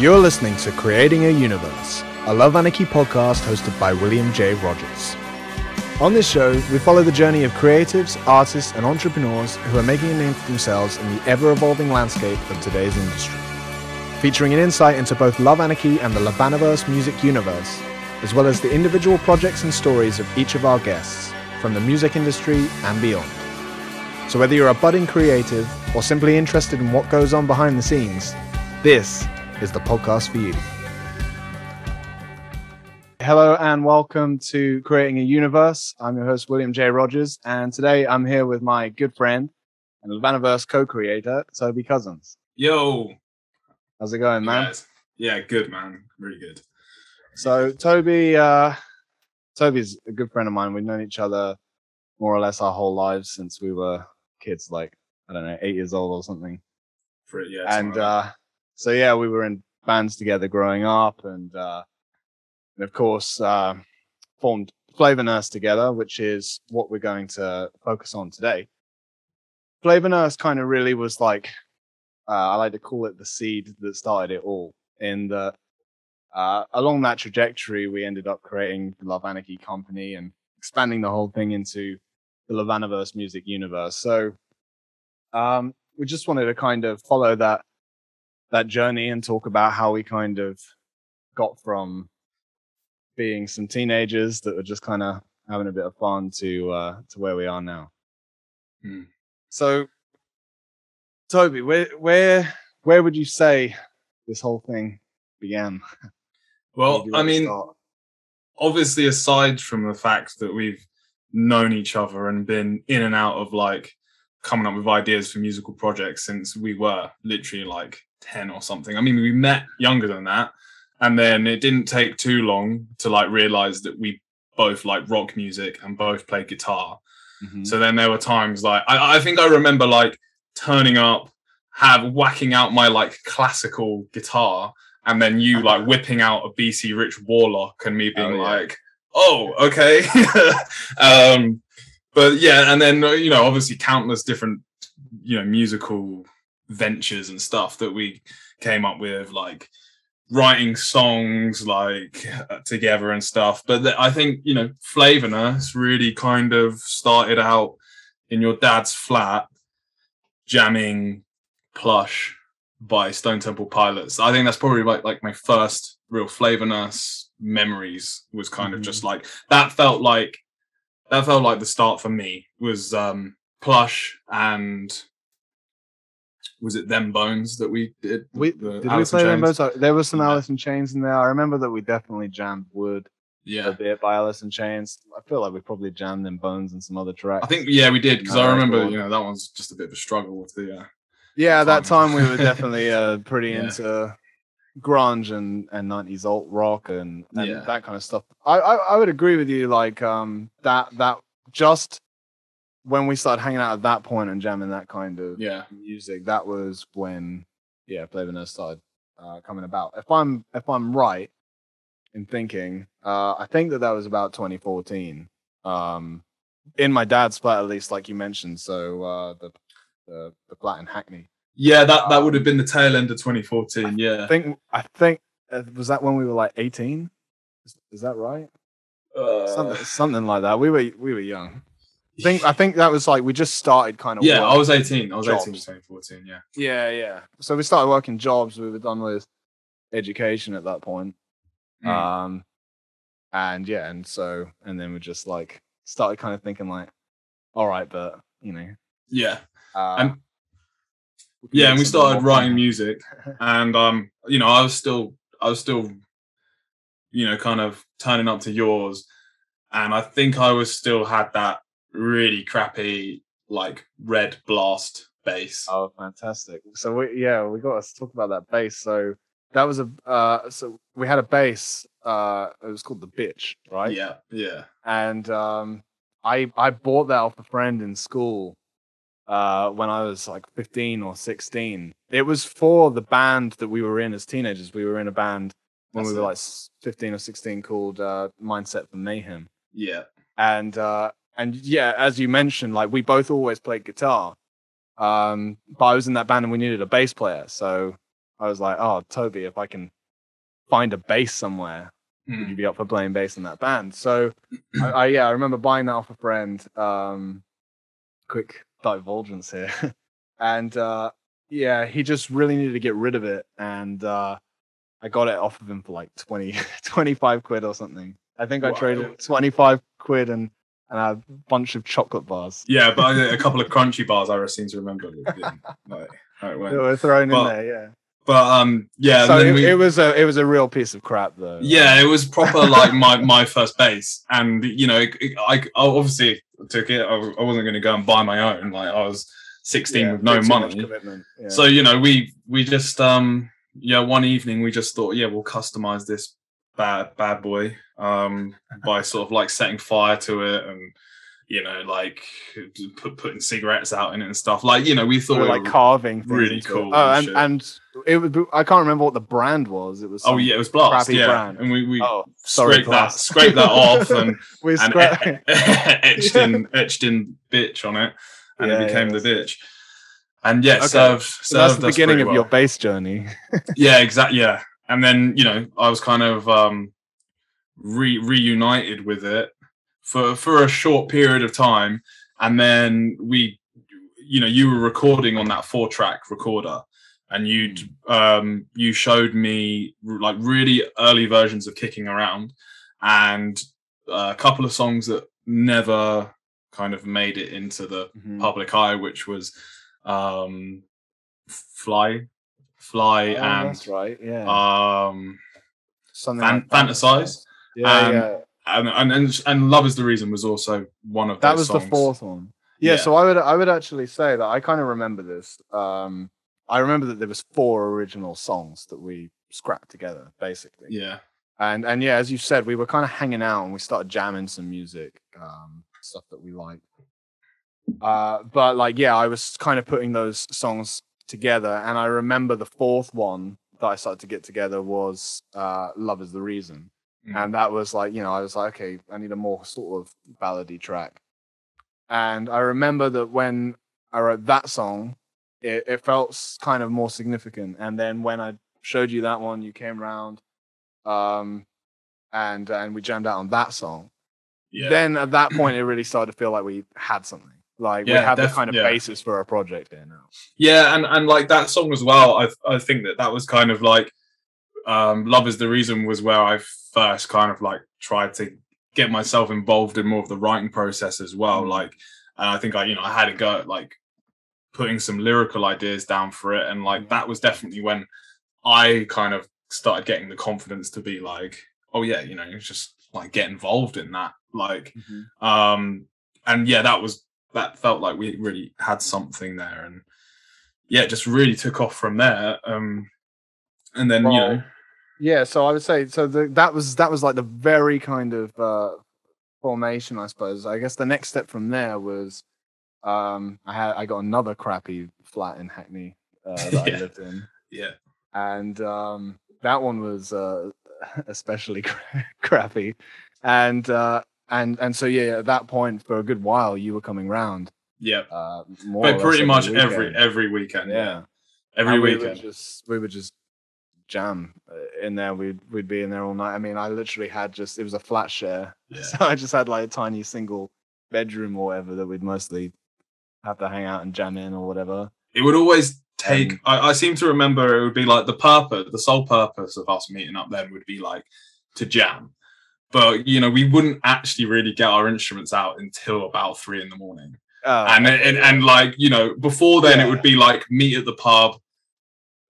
You're listening to Creating a Universe, a Love Anarchy podcast hosted by William J. Rogers. On this show, we follow the journey of creatives, artists, and entrepreneurs who are making a name for themselves in the ever evolving landscape of today's industry. Featuring an insight into both Love Anarchy and the LovAnaverse music universe, as well as the individual projects and stories of each of our guests from the music industry and beyond. So, whether you're a budding creative or simply interested in what goes on behind the scenes, this is the podcast for you. Hello and welcome to Creating a Universe. I'm your host, William J. Rogers, and today I'm here with my good friend and LovAnaverse co creator, Toby Cozens. Yo, How's it going, man? guys. Yeah, good man, really good. So, Toby, uh, Toby's a good friend of mine. We've known each other more or less our whole lives since we were kids, like, I don't know, eight years old or something. For it, yeah. and uh, so yeah, we were in bands together growing up, and uh, and of course uh, formed Flavour Nurse together, which is what we're going to focus on today. Flavour Nurse kind of really was like uh, I like to call it the seed that started it all. In uh, along that trajectory, we ended up creating the Love Anarchy company and expanding the whole thing into the LovAnaverse music universe. So um, we just wanted to kind of follow that that journey and talk about how we kind of got from being some teenagers that were just kind of having a bit of fun to uh, to where we are now. Hmm. So, Toby, where where where would you say this whole thing began? Well, I mean, start? obviously, aside from the fact that we've known each other and been in and out of like coming up with ideas for musical projects since we were literally like 10 or something. I mean, we met younger than that. And then it didn't take too long to like realize that we both like rock music and both play guitar. Mhm. So then there were times like I, I think I remember like turning up, have whacking out my like classical guitar, and then you like whipping out a BC Rich Warlock and me being Oh, yeah. like, oh, okay. um, but yeah, and then you know, obviously countless different, you know, musical ventures and stuff that we came up with, like writing songs like uh, together and stuff. But th- I think you know, Flavour Nurse really kind of started out in your dad's flat, jamming Plush by Stone Temple Pilots. I think that's probably like like my first real Flavour Nurse memories was kind of just like that felt like that felt like the start for me was um Plush and was it them bones that we did? We, The did we Alice in play them both? There was some Yeah. Alice in Chains in there. I remember that we definitely jammed Would a Yeah. bit by Alice in Chains. I feel like we probably jammed them Bones and some other tracks. I think yeah we did because I remember record. you know that one's just a bit of a struggle with the uh, Yeah, at that time. time we were definitely uh, pretty Yeah. into grunge and and nineties alt rock and, and Yeah. that kind of stuff. I, I I would agree with you. Like um that that just when we started hanging out at that point and jamming that kind of yeah music, that was when yeah, Flavour Nurse started uh, coming about. If I'm if I'm right in thinking, uh, I think that that was about 2014. Um, in my dad's flat, at least, like you mentioned. So uh, the the the flat in Hackney. yeah that that Um, would have been the tail end of 2014 yeah I think I think uh, was that when we were like 18. Is, is that right? Uh, something something like that. We were we were young. I think I think that was like we just started kind of yeah I was 18 I was 18 jobs. 2014 yeah Yeah, yeah. So we started working jobs. We were done with education at that point. Mm. Um, and yeah, and so and then we just like started kind of thinking like, all right, but you know, yeah uh, And- yeah and we started writing music and um you know i was still i was still you know kind of turning up to yours and i think i was still had that really crappy like red blast bass Oh, fantastic! So we yeah, we got to talk about that bass. So that was a uh, so we had a bass. Uh, it was called the bitch, right? yeah yeah and um, I I bought that off a friend in school uh, when I was like 15 or 16. It was for the band that we were in as teenagers. We were in a band when That's we were it. like 15 or 16 called uh, Mindset for Mayhem. yeah And uh, and yeah, as you mentioned, like we both always played guitar. Um, but I was in that band and we needed a bass player, so I was like, oh, Toby, if I can find a bass somewhere, would you Mm. be up for playing bass in that band? So, I, I yeah, I remember buying that off a friend. Um, quick divulgence here, and uh, yeah, he just really needed to get rid of it, and uh, I got it off of him for like 20, 25 quid or something. I think I Wow. traded twenty five quid and and a bunch of chocolate bars. Yeah, but a couple of Crunchie bars I seem to remember. like, how it They were thrown Well, in there, yeah. But um, yeah, so it, we, it was a it was a real piece of crap though. yeah, it was proper like my my first base, and you know, it, it- I, I obviously took it. I, I wasn't going to go and buy my own. Like I was sixteen Yeah, with no bit too much money. Yeah. So you know, we we just um yeah, one evening we just thought, yeah, we'll customize this bad bad boy um by sort of like setting fire to it and you know like put, putting cigarettes out in it and stuff. Like you know, we thought we like carving really cool Oh, and and it was I can't remember what the brand was. It was oh yeah, it was blast. crappy Yeah, brand. and we we Oh, sorry, scraped that Blast. scraped that off and we and scra- etched in etched in bitch on it, and Yeah, it became yeah, the bitch. And yeah, Okay. served so that's served the beginning of well. your bass journey. yeah exactly yeah and then you know i was kind of um re- reunited with it for for a short period of time. And then we you know you were recording on that four track recorder and you um you showed me like really early versions of kicking around and a couple of songs that never kind of made it into the Mhm. public eye which was um fly fly Oh, and that's right. Yeah. um Something fan- like Fantasize. Yeah, um, yeah. and, and and and love is the reason was also one of That was the fourth one. Yeah, Yeah. so I would I would actually say that I kind of remember this. Um I remember that there was four original songs that we scrapped together, basically. yeah And and yeah, as you said, we were kind of hanging out and we started jamming some music, um, stuff that we liked. Uh, but like, yeah, I was kind of putting those songs together, and I remember the fourth one that I started to get together was uh, "Love Is the Reason," Mhm. and that was like, you know, I was like, okay, I need a more sort of ballady track. And I remember that when I wrote that song, it, it felt kind of more significant. And then when I showed you that one, you came around um, and and we jammed out on that song. yeah Then at that point, it really started to feel like we had something. Like we Yeah, had the kind of yeah. basis for our project here now. yeah and and like that song as well i i think that that was kind of like um love is the reason was where i first kind of like tried to get myself involved in more of the writing process as well Mm. like and i think i you know i had to go at like putting some lyrical ideas down for it and like that was definitely when i kind of started getting the confidence to be like oh yeah you know just like get involved in that like um and yeah that was that felt like we really had something there and yeah it just really took off from there um and then you know Yeah, so I would say so. The, that was that was like the very kind of uh, formation, I suppose. I guess the next step from there was um, I had I got another crappy flat in Hackney uh, that Yeah. I lived in, yeah and um, that one was uh, especially cra- crappy, and uh, and and so yeah, at that point for a good while you were coming round. yeah Uh, more but pretty much every weekend. every weekend yeah, yeah. every And we weekend would just we would just jam uh, in there. We'd we'd be in there all night. I mean, I literally had just it was a flat share, yeah so I just had like a tiny single bedroom or whatever that we'd mostly have to hang out and jam in or whatever. it would always take Um, I, I seem to remember it would be like the purpose the sole purpose of us meeting up then would be like to jam but you know we wouldn't actually really get our instruments out until about three in the morning Oh, and and, and like you know before then it would be like meet at the pub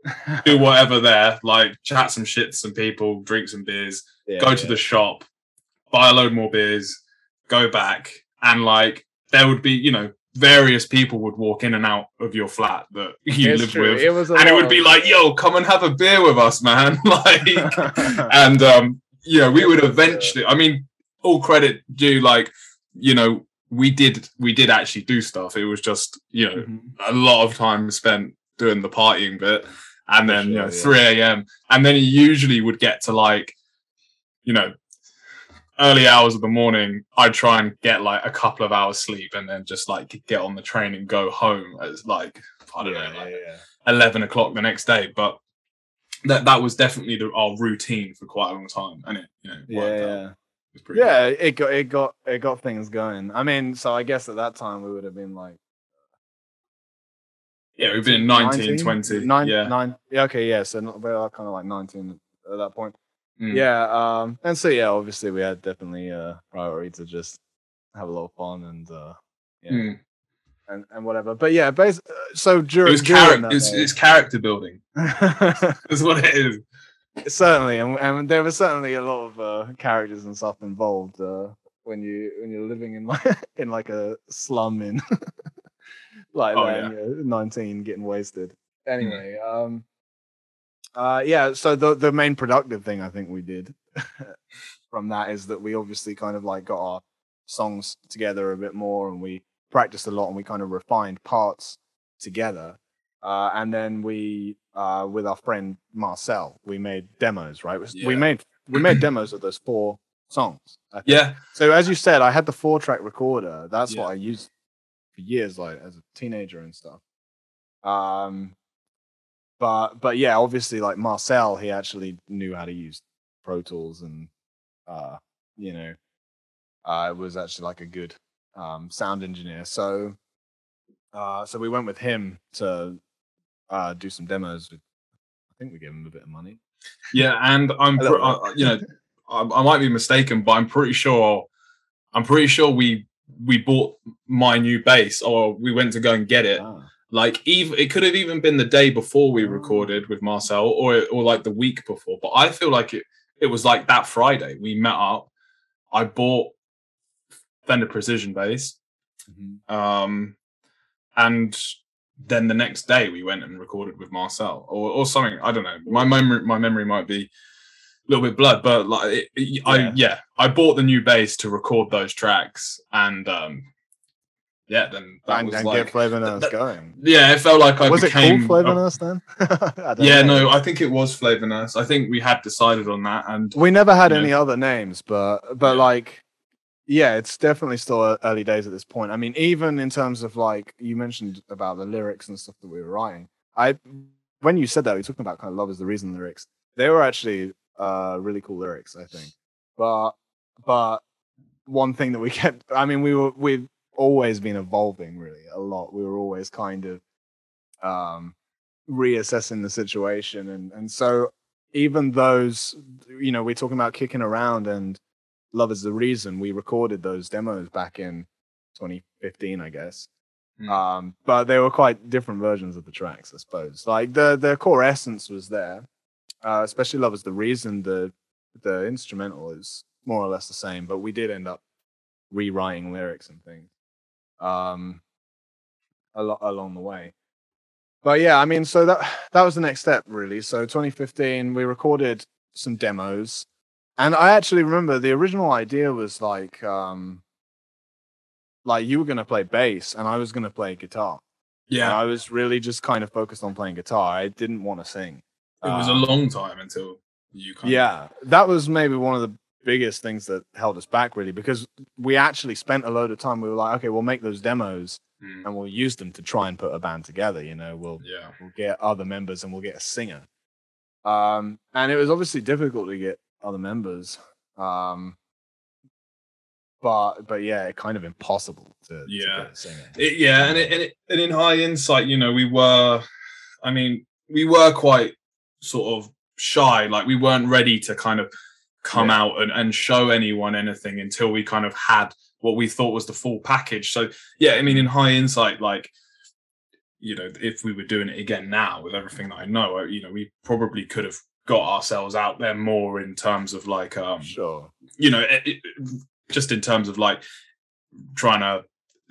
do whatever there, like chat some shit to some people, drink some beers, Yeah, go to yeah. the shop, buy a load more beers, go back, and like there would be, you know, various people would walk in and out of your flat that you It's lived true. with. It and it would be like, yo, come and have a beer with us, man. like and um know, we would eventually I mean, all credit due, like, you know, we did we did actually do stuff. It was just, you know, Mhm. a lot of time spent doing the partying bit and then you know sure, 3 a.m and then you usually would get to like you know early hours of the morning i'd try and get like a couple of hours sleep and then just like get on the train and go home as like i don't yeah, know like yeah, yeah. 11 o'clock the next day but that that was definitely the, our routine for quite a long time, and it you know Yeah, out. yeah. It was pretty Yeah, it got it got it got things going. I mean, so I guess at that time we would have been like yeah, we've been 19, 20, nine, yeah, nine. Yeah, okay, yeah. So not- we're kind of like nineteen at that point. Mm. Yeah, um, and so yeah, obviously we had definitely a priority to just have a lot of fun and uh, yeah, Mm. And, and whatever. But yeah, bas- uh, so It during, was during that It's, it's character building. That's what it is. certainly, and, and there was certainly a lot of uh, characters and stuff involved uh, when you when you're living in like in like a slum in like Oh, that, yeah. you're 19 getting wasted. Anyway, um, uh, yeah. So the the main productive thing I think we did from that is that we obviously kind of like got our songs together a bit more, and we practiced a lot, and we kind of refined parts together. Uh, and then we, uh, with our friend Marcel, we made demos. Right, We- we made we made demos of those four songs. Yeah, So as you said, I had the four track recorder. That's Yeah. what I used for years, like as a teenager and stuff. Um, but but yeah, obviously, like Marcel, he actually knew how to use Pro Tools, and uh, you know, uh, was actually like a good um, sound engineer. So uh, so we went with him to uh, do some demos. With, I think we gave him a bit of money. yeah, and I'm pr- little uh, you know I, I might be mistaken, but I'm pretty sure I'm pretty sure we we bought my new bass or we went to go and get it. Ah. Like even it could have even been the day before we Oh. recorded with Marcel or or like the week before. But I feel like it it was like that Friday we met up. I bought Fender Precision bass. Mhm. Um and then the next day we went and recorded with Marcel or, or something. I don't know. My memory my memory might be a little bit blurred, but like it, it- I Yeah. yeah, I bought the new bass to record those tracks and um yeah, then that and, was and like get Flavour Nurse that- going. yeah, it felt like I was became it called Flavor a- Nurse then? Yeah, know. no, I think it was Flavour Nurse. I think we had decided on that, and we never had you know. any other names, but but Yeah. like, yeah, it's definitely still early days at this point. I mean, even in terms of like you mentioned about the lyrics and stuff that we were writing, I when you said that we were talking about kind of love is the reason lyrics. They were actually uh really cool lyrics, I think. But but one thing that we kept, I mean, we were we've always been evolving really a lot. We were always kind of um reassessing the situation and and so even those you know we're talking about kicking around and love is the reason we recorded those demos back in 2015 i guess Mm. um but they were quite different versions of the tracks i suppose like the the core essence was there uh especially love is the reason the the instrumental is more or less the same but we did end up rewriting lyrics and things um a lot along the way but yeah, I mean, so that that was the next step, really. So 2015, we recorded some demos, and I actually remember the original idea was like, um, like you were gonna play bass and I was gonna play guitar. And yeah, I was really just kind of focused on playing guitar. I didn't want to sing. it was a Um, long time until you kind yeah, that was maybe one of the biggest things that held us back, really, because we actually spent a load of time. We were like, okay, we'll make those demos Mm, and we'll use them to try and put a band together. You know, we'll yeah, we'll get other members and we'll get a singer. Um, and it was obviously difficult to get other members. Um, but but yeah, kind of impossible to, to Yeah. singer. It- yeah, and it, and, it, and in high insight, you know, we were, I mean, we were quite sort of shy, like we weren't ready to kind of come Yeah. out and, and show anyone anything until we kind of had what we thought was the full package. So yeah, I mean, in high insight, like you know, if we were doing it again now with everything that I know, you know, we probably could have got ourselves out there more in terms of like um Sure. you know, it, it- just in terms of like trying to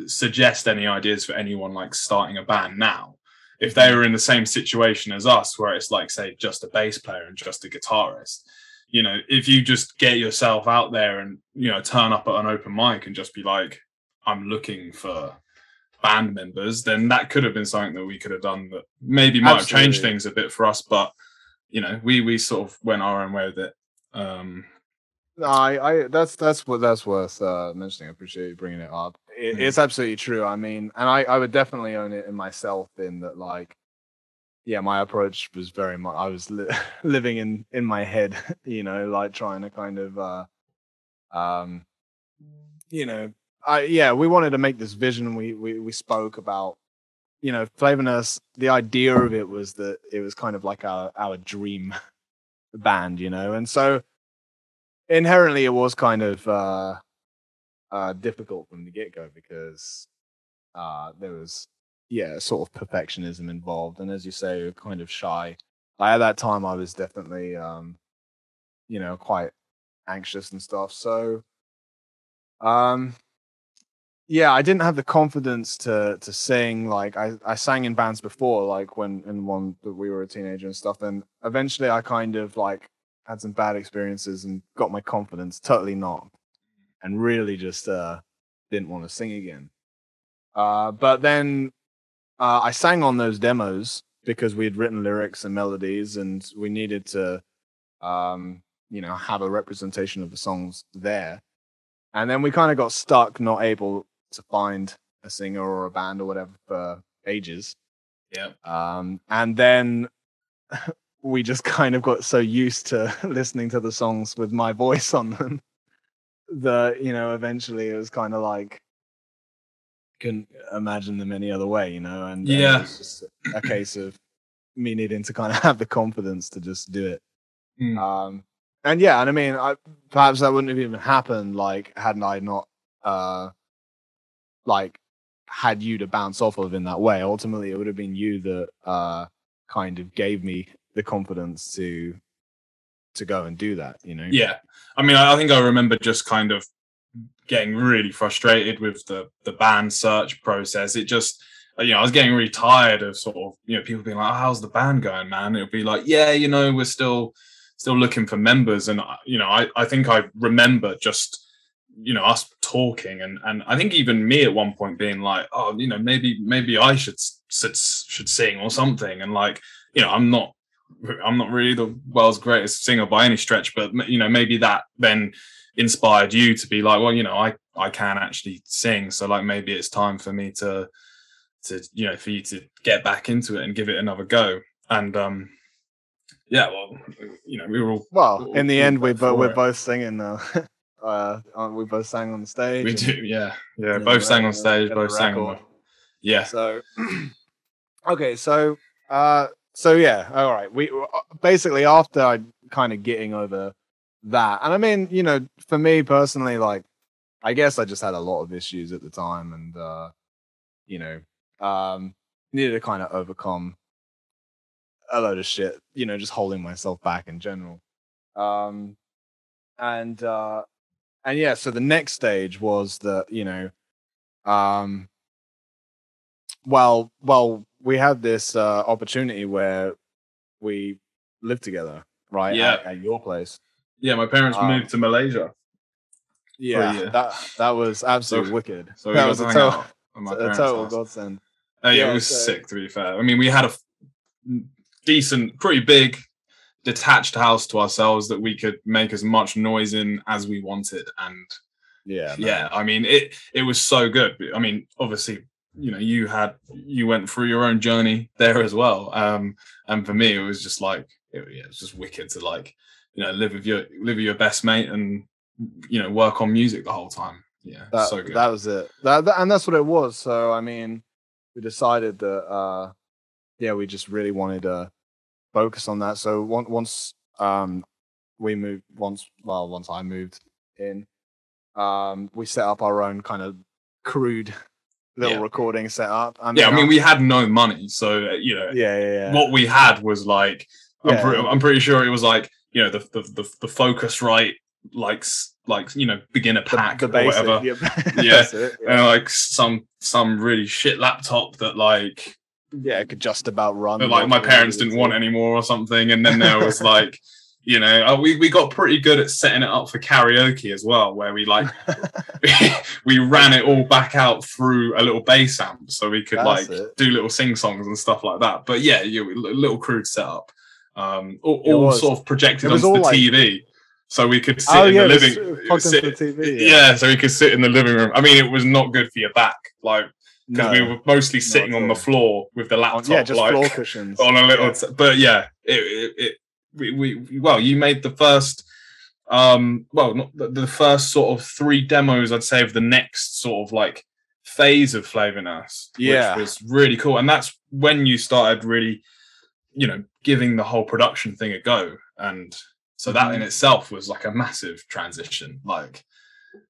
suggest any ideas for anyone like starting a band now. If they were in the same situation as us, where it's like, say, just a bass player and just a guitarist, you know, if you just get yourself out there and, you know, turn up at an open mic and just be like, I'm looking for band members, then that could have been something that we could have done that maybe might have changed things a bit for us. But, you know, we, we sort of went our own way with it. Um, No, I, I that's that's what that's worth uh, mentioning. I appreciate you bringing it up. It, Mhm. It's absolutely true. I mean, and I, I would definitely own it in myself in that like yeah, my approach was very much I was li- living in in my head, you know, like trying to kind of uh um you know, I yeah, we wanted to make this vision we we we spoke about you know, Flavour Nurse, the idea of it was that it was kind of like our our dream band, you know. And so inherently it was kind of uh uh difficult from the get-go because uh there was yeah, sort of perfectionism involved. And as you say, you're kind of shy. Like, at that time, I was definitely, um, you know, quite anxious and stuff. So, um, yeah, I didn't have the confidence to to sing. Like I, I sang in bands before, like when in one that we were a teenager and stuff. And eventually, I kind of like had some bad experiences and got my confidence totally knocked, and really just uh didn't want to sing again. Uh, but then uh, I sang on those demos because we had written lyrics and melodies, and we needed to, um, you know, have a representation of the songs there. And then we kind of got stuck, not able to find a singer or a band or whatever for ages. Yeah. Um, and then we just kind of got so used to listening to the songs with my voice on them that you know eventually it was kind of like couldn't imagine them any other way, you know. And, Yeah. it was just a case of me needing to kind of have the confidence to just do it. Mm. Um, and yeah, and I mean, I, perhaps that wouldn't have even happened like hadn't I not uh like had you to bounce off of in that way. Ultimately, it would have been you that uh kind of gave me the confidence to to go and do that. You know. Yeah. I mean, I think I remember just kind of getting really frustrated with the the band search process. It just you know, I was getting really tired of sort of, you know, people being like, oh, how's the band going, man? It would be like, yeah, you know, we're still still looking for members. And, you know, I, I think I remember just, you know, us talking and, and I think even me at one point being like, oh, you know, maybe, maybe I should, s- should, should sing or something. And like, you know, I'm not, I'm not really the world's greatest singer by any stretch, but, you know, maybe that then inspired you to be like, well, you know, I, I can actually sing. So like, maybe it's time for me to, to you know for you to get back into it and give it another go and um yeah well you know we were all Well, in the end, we but we're it. both singing now. uh, aren't we both sang on the stage. we do yeah yeah Yeah, both sang on stage both sang on the, yeah So, okay, so, uh, so yeah, all right. We uh, basically after I kind of getting over that, and I mean, you know, for me personally, like, I guess I just had a lot of issues at the time, and uh, you know, um, needed to kind of overcome a load of shit. You know, just holding myself back in general. Um, and uh, and yeah, so the next stage was that you know, um, well, well, we had this uh, opportunity where we lived together, right? Yeah. At, at your place. yeah my parents Um, moved to malaysia Yeah, that that was absolutely So- wicked. so that was a, hang to- out at my a total house. godsend. Oh, yeah, Yeah, it was so- sick to be fair. I mean, we had a decent, pretty big detached house to ourselves that we could make as much noise in as we wanted. And Yeah, yeah, I mean, it it was so good. I mean, obviously, you know, you had you went through your own journey there as well. Um, and for me, it was just like it, it was just wicked to like you know live with your live with your best mate and you know work on music the whole time. Yeah, that, so good. that was it. That, that- and that's what it was. So I mean, we decided that uh yeah, we just really wanted to focus on that. So once once um we moved once well, once I moved in, um we set up our own kind of crude little Yeah. recording setup. I yeah, I mean, we had no money, so uh, you know, yeah, yeah, yeah. what we had was like I'm, Yeah. pre- I'm pretty sure it was like you know the the the, the Focusrite like like you know beginner pack the or basic, whatever Yeah, Yeah. it, yeah. and like some some really shit laptop that like yeah, it could just about run. that, like my parents didn't want anymore or something and then there was like you know uh, we, we got pretty good at setting it up for karaoke as well where we like we ran it all back out through a little bass amp so we could That's like it. do little sing songs and stuff like that but yeah you a little crude setup um all, all sort of projected onto the like- tv so we could sit oh in yeah, the living sit- TV. yeah. so we could sit in the living room i mean it was not good for your back like because we were mostly sitting on the floor with the laptop, yeah, just like floor cushions. on a little. Yeah. t- but yeah, it, it, it we, we well, you made the first. Um, well, not the, the first sort of three demos, I'd say, of the next sort of like phase of Flavour Nurse, Yeah. which was really cool. And that's when you started really, you know, giving the whole production thing a go. And so that in Mhm. itself was like a massive transition. Like,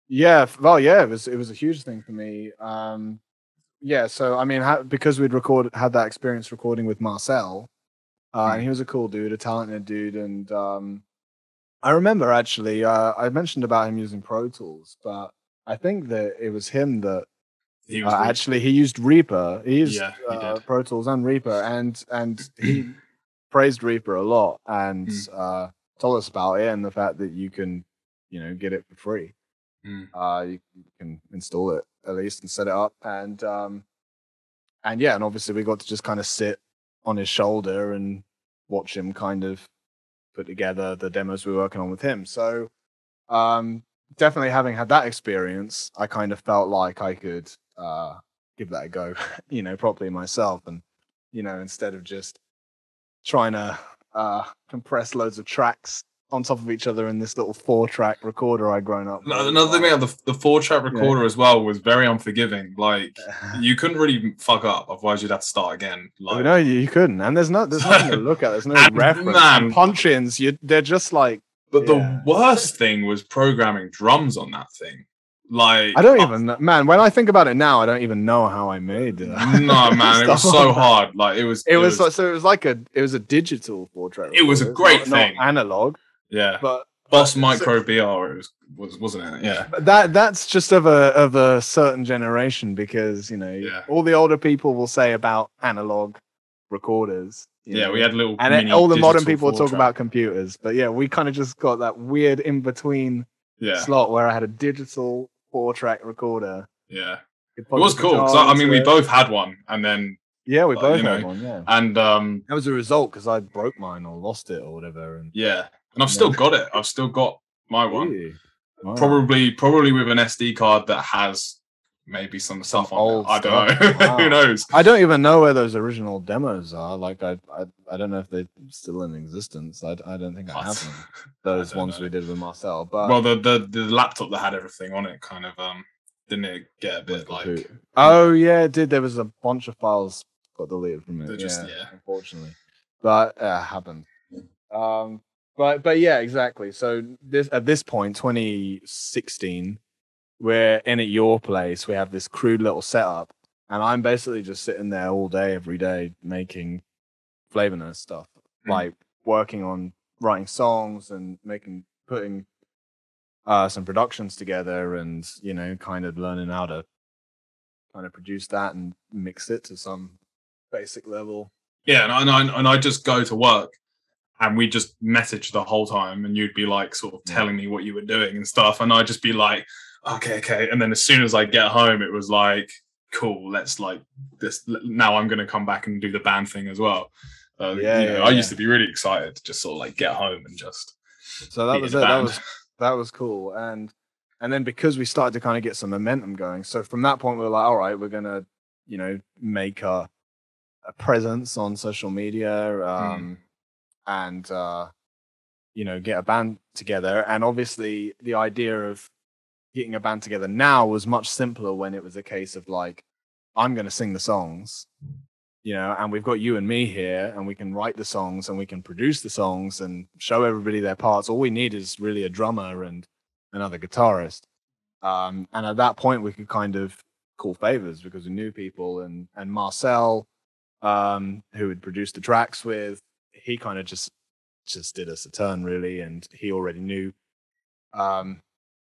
Yeah, well, yeah, it was it was a huge thing for me. Um, yeah, so I mean, ha- because we'd recorded had that experience recording with Marcel, uh, Mm. and he was a cool dude, a talented dude, and um, I remember actually uh, I mentioned about him using Pro Tools, but I think that it was him that he was uh, actually he used Reaper, he used Yeah, he uh. Pro Tools and Reaper, and and he praised Reaper a lot and Mm. uh, told us about it and the fact that you can, you know, get it for free Mm. uh you, you can install it at least and set it up. And um and yeah and obviously we got to just kind of sit on his shoulder and watch him kind of put together the demos we were working on with him. So um definitely having had that experience i kind of felt like i could uh give that a go you know properly myself. And you know instead of just trying to uh compress loads of tracks on top of each other in this little four track recorder I'd grown up. No, with. Another thing about the, the four track recorder as well was very unforgiving. Like you couldn't really fuck up, otherwise you'd have to start again. Like you, you couldn't, and there's no, there's nothing to look at. There's no And reference. man- punch-ins, you, they're just like But Yeah. the worst thing was programming drums on that thing. Like I don't uh, even, know, man. When I think about it now, I don't even know how I made it. No man, it was so hard. Like it was. It was, like, so it was like a it was a digital four track. It was a great thing. analog, yeah. but Boss so- Micro BR. It was was wasn't it? Yeah. That that's just of a of a certain generation because you know Yeah. all the older people will say about analog recorders. Yeah, know, we had little. and mini all the modern people talk four-track. about computers. But yeah, we kind of just got that weird in between Yeah, slot where I had a digital four track recorder. yeah. It was cool. cool. 'cause I, I mean, we it. both had one, and then yeah we both you had know, one. Yeah, and um that was a result because I broke mine or lost it or whatever. And yeah, and I've still got it. I've still got my one. Wow. Probably, probably with an SD card that has maybe some stuff on. I don't know. Wow. Who knows? I don't even know where those original demos are. Like I, I, I don't know if they're still in existence. I, I don't think I have them. Those ones know. we did with Marcel. But well, the, the the laptop that had everything on it kind of um didn't it get a bit like Computer. oh yeah, it did. There was a bunch of files got deleted from it. Just- yeah, yeah. unfortunately, but uh, happened. Um, but but yeah, exactly. So this at this point, 2016, we're in at your place. We have this crude little setup, and I'm basically just sitting there all day, every day, making Flavour Nurse stuff, Mm. like working on writing songs and making putting uh, some productions together, and you know, kind of learning how to kind of produce that and mix it to some basic level. yeah, and I, and I and I just go to work. And we just message the whole time, and you'd be like, sort of telling me what you were doing and stuff, and I'd just be like, okay, okay. And then as soon as I get home, it was like, cool, let's like this. Now I'm going to come back and do the band thing as well. Uh, Yeah, you know, yeah, I yeah. used to be really excited to just sort of like get home and just So that was it. That was that was cool. And and then because we started to kind of get some momentum going, so from that point we were like, all right, we're gonna, you know, make a a presence on social media, um, and uh, you know, get a band together. And obviously, the idea of getting a band together now was much simpler when it was a case of like, I'm gonna sing the songs. You know, and we've got you and me here, and we can write the songs and we can produce the songs and show everybody their parts. All we need is really a drummer and another guitarist. Um, and at that point, we could kind of call favors because we knew people. And and Marcel, um, who had produced the tracks with, he kind of just just did us a turn really, and he already knew um,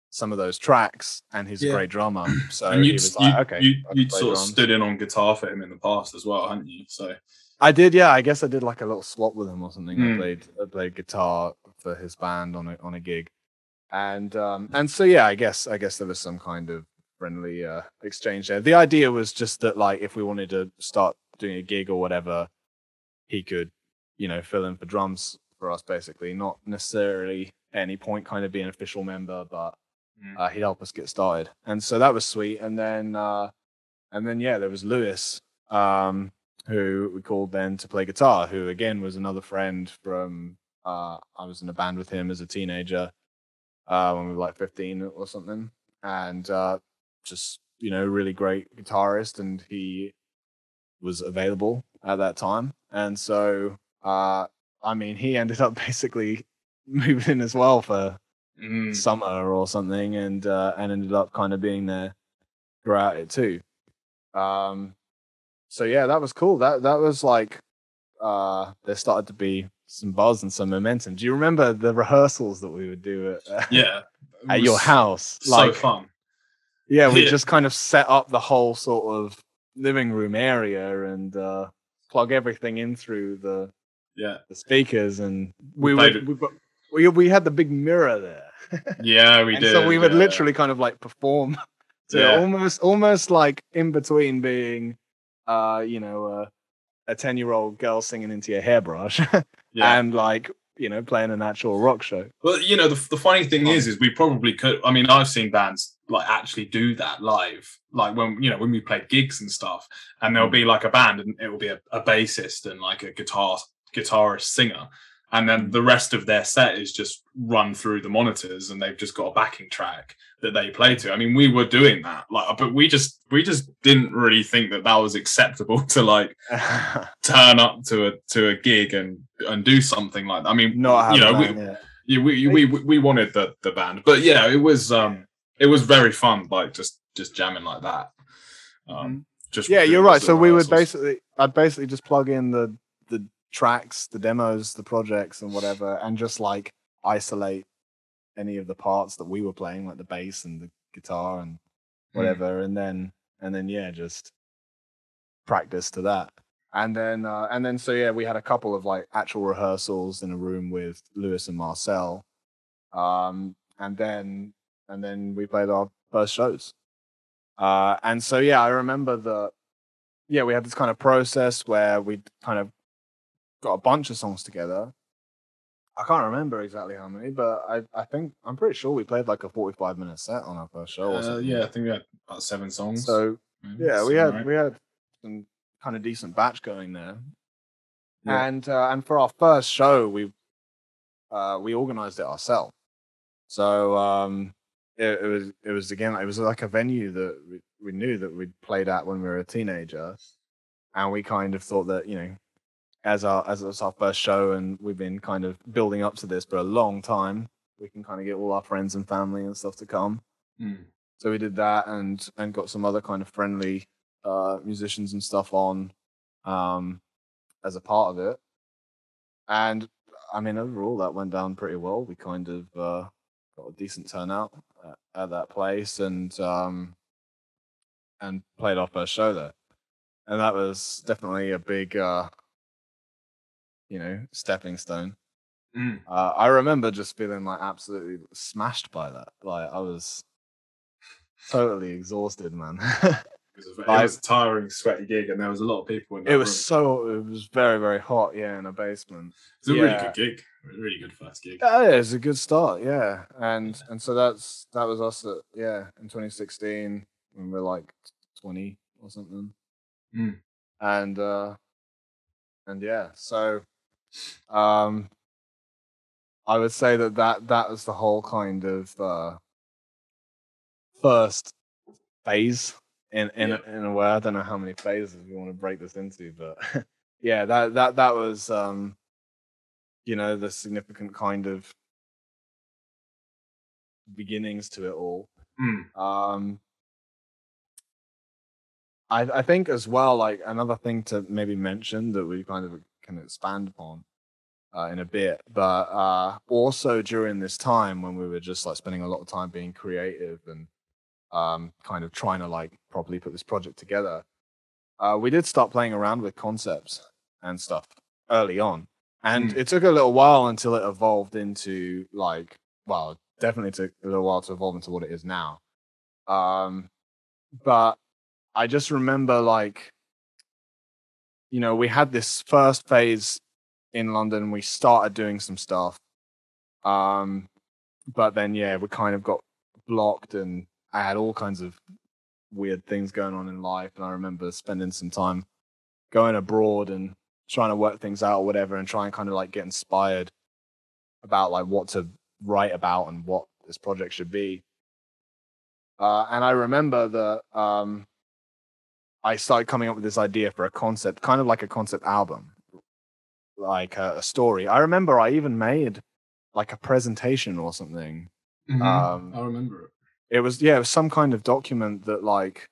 some of those tracks, and he's Yeah. a great drummer. So and you'd, like, okay, you, I can you'd play sort of stood in on guitar for him in the past as well, hadn't you? So I did, yeah. I guess I did like a little swap with him or something. I Mm. played I played guitar for his band on a on a gig, and um and so yeah, I guess I guess there was some kind of friendly uh exchange there. The idea was just that like if we wanted to start doing a gig or whatever, he could, you know, fill in for drums for us basically. Not necessarily at any point kind of be an official member, but Mm. uh, he'd help us get started. And so that was sweet. And then uh and then yeah, there was Lewis, um, who we called then to play guitar, who again was another friend from. Uh, I was in a band with him as a teenager uh, when we were like 15 or something, and uh, just you know, really great guitarist, and he was available at that time, and so uh, I mean, he ended up basically moving in as well for Mm. summer or something, and uh, and ended up kind of being there throughout it too. Um, so yeah, that was cool. That that was like uh, there started to be some buzz and some momentum. Do you remember the rehearsals that we would do at, uh, Yeah. At your house? So Like, fun. yeah, we Yeah. just kind of set up the whole sort of living room area and uh, plug everything in through the Yeah. the speakers, and We we would we, we we had the big mirror there. Yeah, we and did. so we would yeah. literally kind of like perform to Yeah. almost almost like in between being uh you know uh, a 10 year old girl singing into your hairbrush Yeah. and like you know playing an actual rock show Well, you know, the, the funny thing is, is we probably could. I mean, I've seen bands like actually do that live, like when you know when we played gigs and stuff, and there'll be like a band, and it will be a, a bassist and like a guitar guitarist singer, and then the rest of their set is just run through the monitors, and they've just got a backing track that they play to. I mean, we were doing that, like, but we just we just didn't really think that that was acceptable to like turn up to a to a gig and and do something like that. I mean, not you know, we, yeah. yeah, we, we we we wanted the the band, but yeah, it was um it was very fun, like just just jamming like that. Um, just Mm-hmm. yeah you're right so we would basically i'd basically just plug in the tracks the demos the projects and whatever and just like isolate any of the parts that we were playing like the bass and the guitar and Hmm. whatever and then and then yeah just practice to that and then uh and then so yeah we had a couple of like actual rehearsals in a room with lewis and marcel um and then and then we played our first shows uh and so yeah i remember that yeah we had this kind of process where we kind of got a bunch of songs together i can't remember exactly how many but i i think i'm pretty sure we played like a 45 minute set on our first show or Uh, something yeah, I think we had about seven songs. so maybe, yeah, we had like- we had some kind of decent batch going there, Yeah. and uh, and for our first show, we uh, we organized it ourselves. So um, it, it was it was again it was like a venue that we, we knew that we'd played at when we were a teenager, and we kind of thought that you know, as our as it was our first show, and we've been kind of building up to this for a long time, we can kind of get all our friends and family and stuff to come. Mm. so we did that and and got some other kind of friendly uh musicians and stuff on um as a part of it. And i mean overall that went down pretty well. We kind of uh got a decent turnout at, at that place and um and played our first show there. And that was definitely a big uh you know stepping stone Mm. uh, I remember just feeling like absolutely smashed by that. Like I was totally exhausted, man. It was, a, it was a tiring, sweaty gig, and there was a lot of people in that it was room. so it was very very hot, yeah, in a basement. It was a really good gig, really good first gig. Yeah, yeah, it's a good start, yeah. And and so that's that was us at yeah in 2016 when we are like 20 or something. Mm. And uh and yeah, so um I would say that that that was the whole kind of uh first phase in in Yeah. in a way. I don't know how many phases we want to break this into, but yeah, that that that was um you know the significant kind of beginnings to it all. Mm. Um, I I think as well, like another thing to maybe mention that we kind of can expand upon uh, in a bit, but uh, also during this time when we were just like spending a lot of time being creative and um, kind of trying to like properly put this project together, uh, we did start playing around with concepts and stuff early on, and Mm. it took a little while until it evolved into like well, definitely took a little while to evolve into what it is now. Um, but I just remember like, you know, we had this first phase in London. We started doing some stuff, um, but then yeah, we kind of got blocked, and I had all kinds of weird things going on in life, and I remember spending some time going abroad and trying to work things out or whatever, and trying kind of like get inspired about like what to write about and what this project should be. Uh, and I remember that um, I started coming up with this idea for a concept, kind of like a concept album, like a, a story. I remember I even made like a presentation or something. Mhm. Um, I remember it. it was yeah, it was some kind of document that like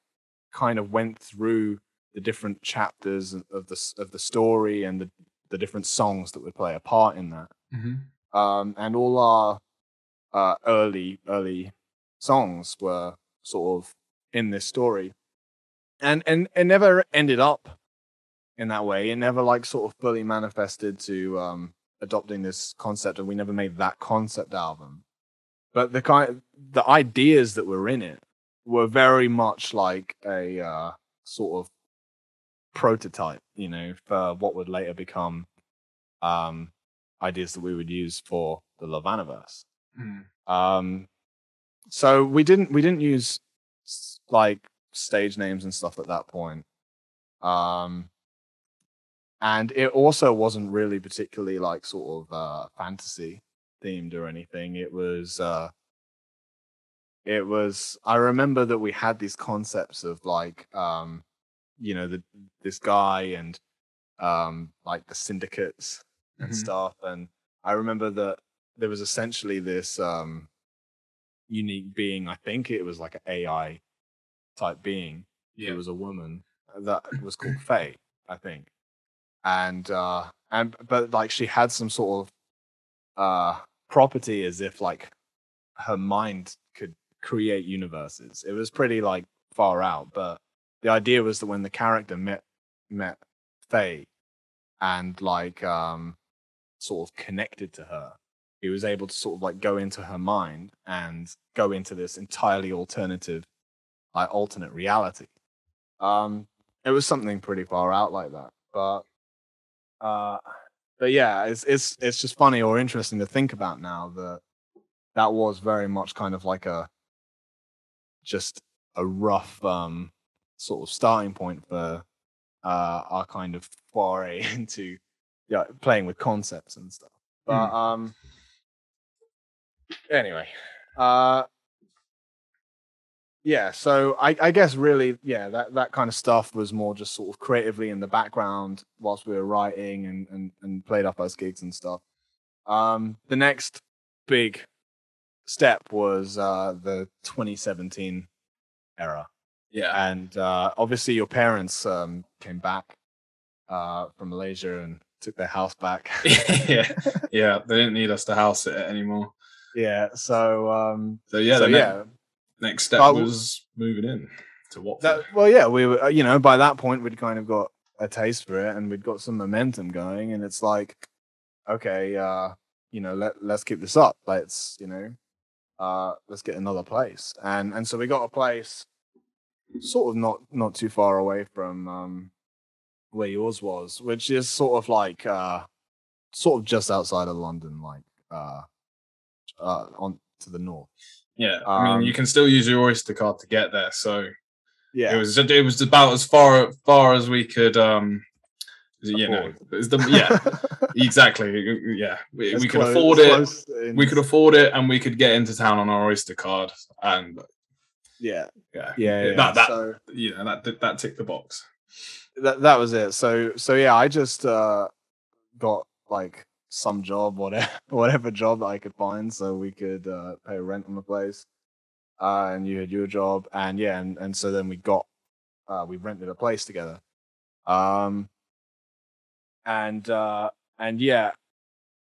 kind of went through the different chapters of the of the story and the the different songs that would play a part in that. Mm-hmm. Um, and all our uh, early early songs were sort of in this story, and and it never ended up in that way. It never like sort of fully manifested to um, adopting this concept, and we never made that concept album. But the kind the ideas that were in it were very much like a uh, sort of prototype, you know, for what would later become um, ideas that we would use for the LovAnaverse. Mm. Um, so we didn't we didn't use like stage names and stuff at that point. Um, and it also wasn't really particularly like sort of uh, fantasy themed or anything. It was uh, it was. I remember that we had these concepts of like um, you know the this guy and um like the syndicates and Mhm. stuff and i remember that there was essentially this um unique being i think it was like an ai type being Yeah. it was a woman that was called faye i think and uh and but like she had some sort of uh property as if like her mind could create universes it was pretty like far out but the idea was that when the character met met faye and like um sort of connected to her he was able to sort of like go into her mind and go into this entirely alternative like alternate reality um it was something pretty far out like that but uh but yeah it's it's it's just funny or interesting to think about now that that was very much kind of like a just a rough um sort of starting point for uh our kind of foray into yeah playing with concepts and stuff but Hmm. um anyway uh yeah so I, I guess really yeah that that kind of stuff was more just sort of creatively in the background whilst we were writing and and, and played up as gigs and stuff um the next big step was uh the 2017 era Yeah. and uh obviously your parents um came back uh from malaysia and took their house back yeah. Yeah. They didn't need us to house it anymore. yeah so um So yeah, so yeah next step w- was moving in to Watford. That, well, yeah, we were, uh, you know, by that point we'd kind of got a taste for it and we'd got some momentum going, and it's like, okay, uh, you know, let let's keep this up. Let's, you know, uh, let's get another place, and and so we got a place, sort of not not too far away from um, where yours was, which is sort of like, uh, sort of just outside of London, like, uh, uh, on to the north. Yeah. I mean, um, you can still use your Oyster card to get there. So Yeah, it was it was about as far far as we could um you know Afford. the yeah exactly yeah we, we could close- afford it in- we could afford it and we could get into town on our oyster card and yeah, yeah yeah, yeah. that that so, you know that that ticked the box that that was it. So so yeah, I just uh got like some job, whatever whatever job that I could find, so we could uh, pay rent on the place. Uh, and you had your job, and yeah, and, and so then we got uh, we rented a place together. Um, and uh, and yeah,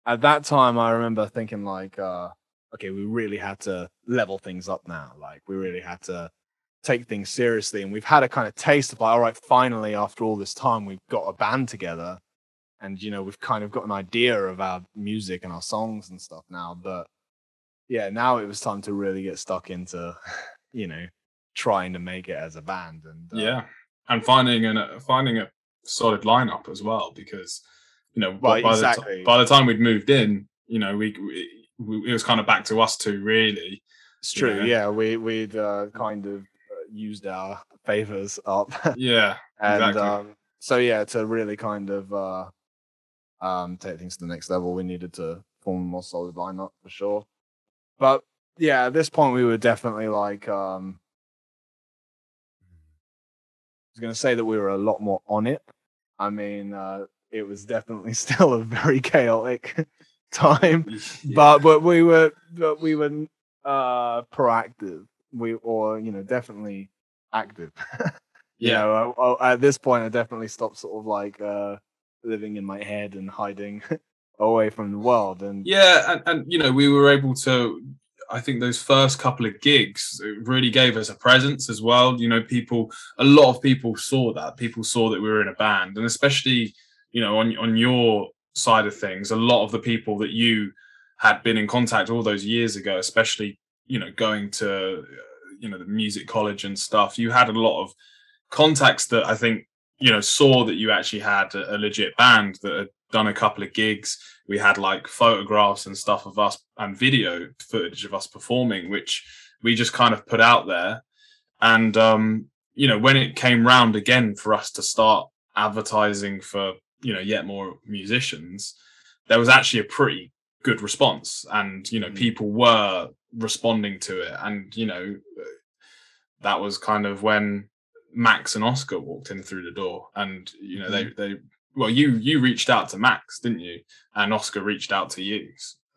at that time I remember thinking like, uh, okay, we really had to level things up now. Like we really had to take things seriously and we've had a kind of taste of like all right finally after all this time we've got a band together and you know we've kind of got an idea of our music and our songs and stuff now but yeah now it was time to really get stuck into you know trying to make it as a band and uh, yeah and finding an uh, finding a solid lineup as well because you know Right, by, the exactly. ti- by the time we'd moved in you know we, we, we it was kind of back to us two really it's true Yeah. yeah we we'd uh, kind of uh, used our favors up. Yeah. and Exactly. um, so yeah, to really kind of uh, um, take things to the next level, we needed to form a more solid lineup for sure. But yeah, at this point, we were definitely like, um, I was going to say that we were a lot more on it. I mean, uh, it was definitely still a very chaotic time, Yeah. but but we were but we were uh, proactive. We or you know definitely active. you Yeah. know, I, I, at this point, I definitely stopped sort of like uh, living in my head and hiding away from the world. And Yeah, and, and you know, we were able to. I think those first couple of gigs really gave us a presence as well. You know, people, a lot of people saw that. People saw that we were in a band, and especially, you know, on on your side of things, a lot of the people that you had been in contact all those years ago, especially, you know, going to, uh, you know, the music college and stuff. You had a lot of contacts that I think you know saw that you actually had a, a legit band that had done a couple of gigs. We had like photographs and stuff of us and video footage of us performing which we just kind of put out there. And um you know when it came round again for us to start advertising for you know yet more musicians there was actually a pretty good response. And you know Mm. people were responding to it. And you know that was kind of when Max and Oscar walked in through the door, and you know they they well you you reached out to Max, didn't you? And Oscar reached out to you.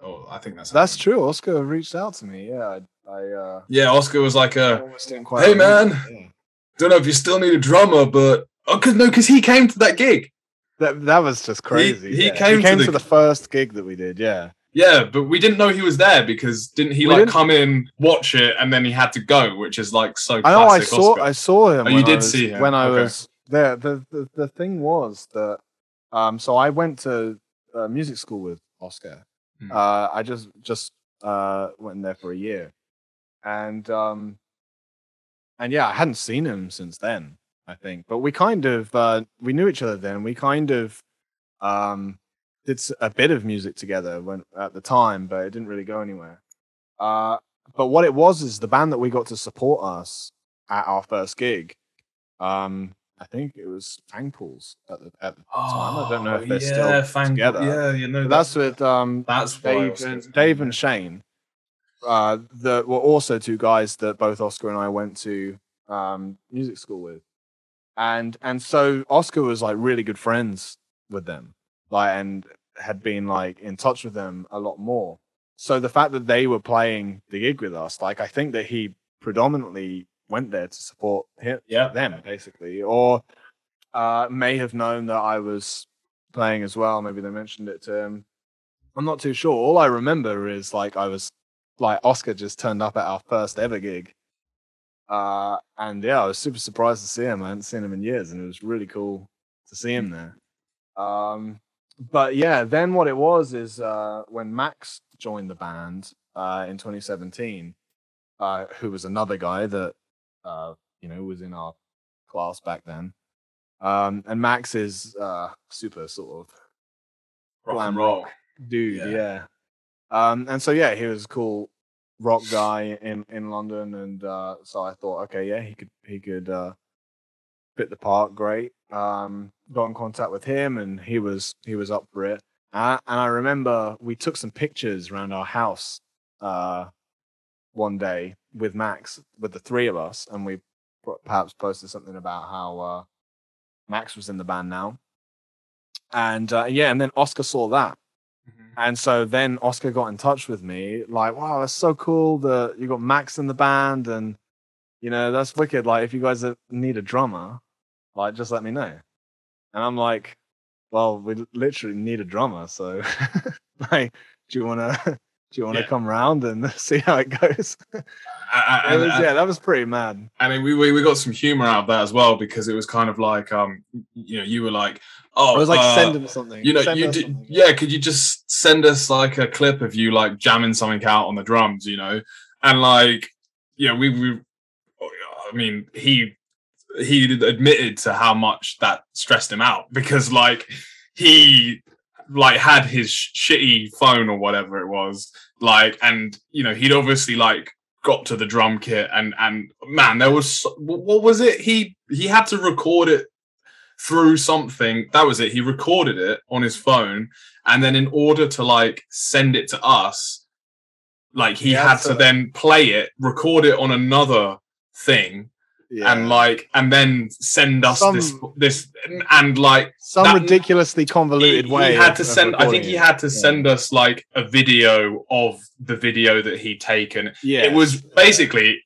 Oh, I think that's that's true. Oscar reached out to me. Yeah, I, I uh, Yeah, Oscar was like a almost didn't quite. Hey, man. Yeah. don't know if you still need a drummer, but oh, cause no, cause he came to that gig. That that was just crazy. he yeah. came he to came the- to the first gig that we did. Yeah, Yeah, but we didn't know he was there because didn't he We like didn't- come in, watch it, and then he had to go, which is like so. I know. I classic saw. Oscar. I saw him. Oh, you when I did was- see him. when I Okay. was there. The, the the thing was that um, so I went to uh, music school with Oscar. Hmm. Uh, I just just uh went there for a year, and um, and yeah, I hadn't seen him since then. I think, but we kind of uh, we knew each other then. We kind of um did a bit of music together when at the time, but it didn't really go anywhere. Uh, but what it was is the band that we got to support us at our first gig. Um, I think it was Fangpools at the at the time. I don't know if they're still Oh, Fang- together. Yeah, you know But that's with um that's Dave and. Dave and Shane. Uh, that were also two guys that both Oscar and I went to um music school with, and and so Oscar was like really good friends with them, like and had been like in touch with them a lot more. So the fact that they were playing the gig with us, like I think that he predominantly went there to support him, Yeah, them basically, or uh, may have known that I was playing as well. Maybe they mentioned it to him. I'm not too sure. All I remember is like I was like Oscar just turned up at our first ever gig. Uh, and yeah, I was super surprised to see him. I hadn't seen him in years, and it was really cool to see him there. Um, but yeah, then what it was is uh, when Max joined the band uh, in 2017, uh, who was another guy that uh, you know was in our class back then. Um, and Max is uh, super sort of rock glam roll. rock dude, Yeah. yeah. Um, and so yeah, he was a cool rock guy in in London, and uh, so I thought, okay, yeah, he could he could uh, fit the part great. Um, got in contact with him, and he was he was up for it. Uh, and I remember we took some pictures around our house uh, one day with Max, with the three of us, and we perhaps posted something about how uh, Max was in the band now. And uh, yeah, and then Oscar saw that, Mhm. and so then Oscar got in touch with me, like, wow, that's so cool that you got Max in the band, and you know, that's wicked. Like, if you guys uh, need a drummer, like, just let me know. And I'm like, well, we literally need a drummer, so like, do you wanna do you wanna Yeah. come round and see how it goes? A- a- It was, and- yeah, that was pretty mad. I mean, we, we we got some humor out of that as well because it was kind of like, um, you know, you were like, oh, I was like, uh, send him something. you know, send you did, yeah. Could you just send us like a clip of you like jamming something out on the drums, you know, and like, yeah, we we, I mean, he he admitted to how much that stressed him out because like he like had his sh- shitty phone or whatever it was like and you know he'd obviously like got to the drum kit and and man there was what was it? He he had to record it through something. That was it. He recorded it on his phone and then in order to like send it to us like he had to- then play it record it on another thing Yeah. and like and then send us this Some- this and like some that- ridiculously convoluted he, way. he had to send i think he had to Yeah. send us like a video of the video that he'd taken Yeah, it was basically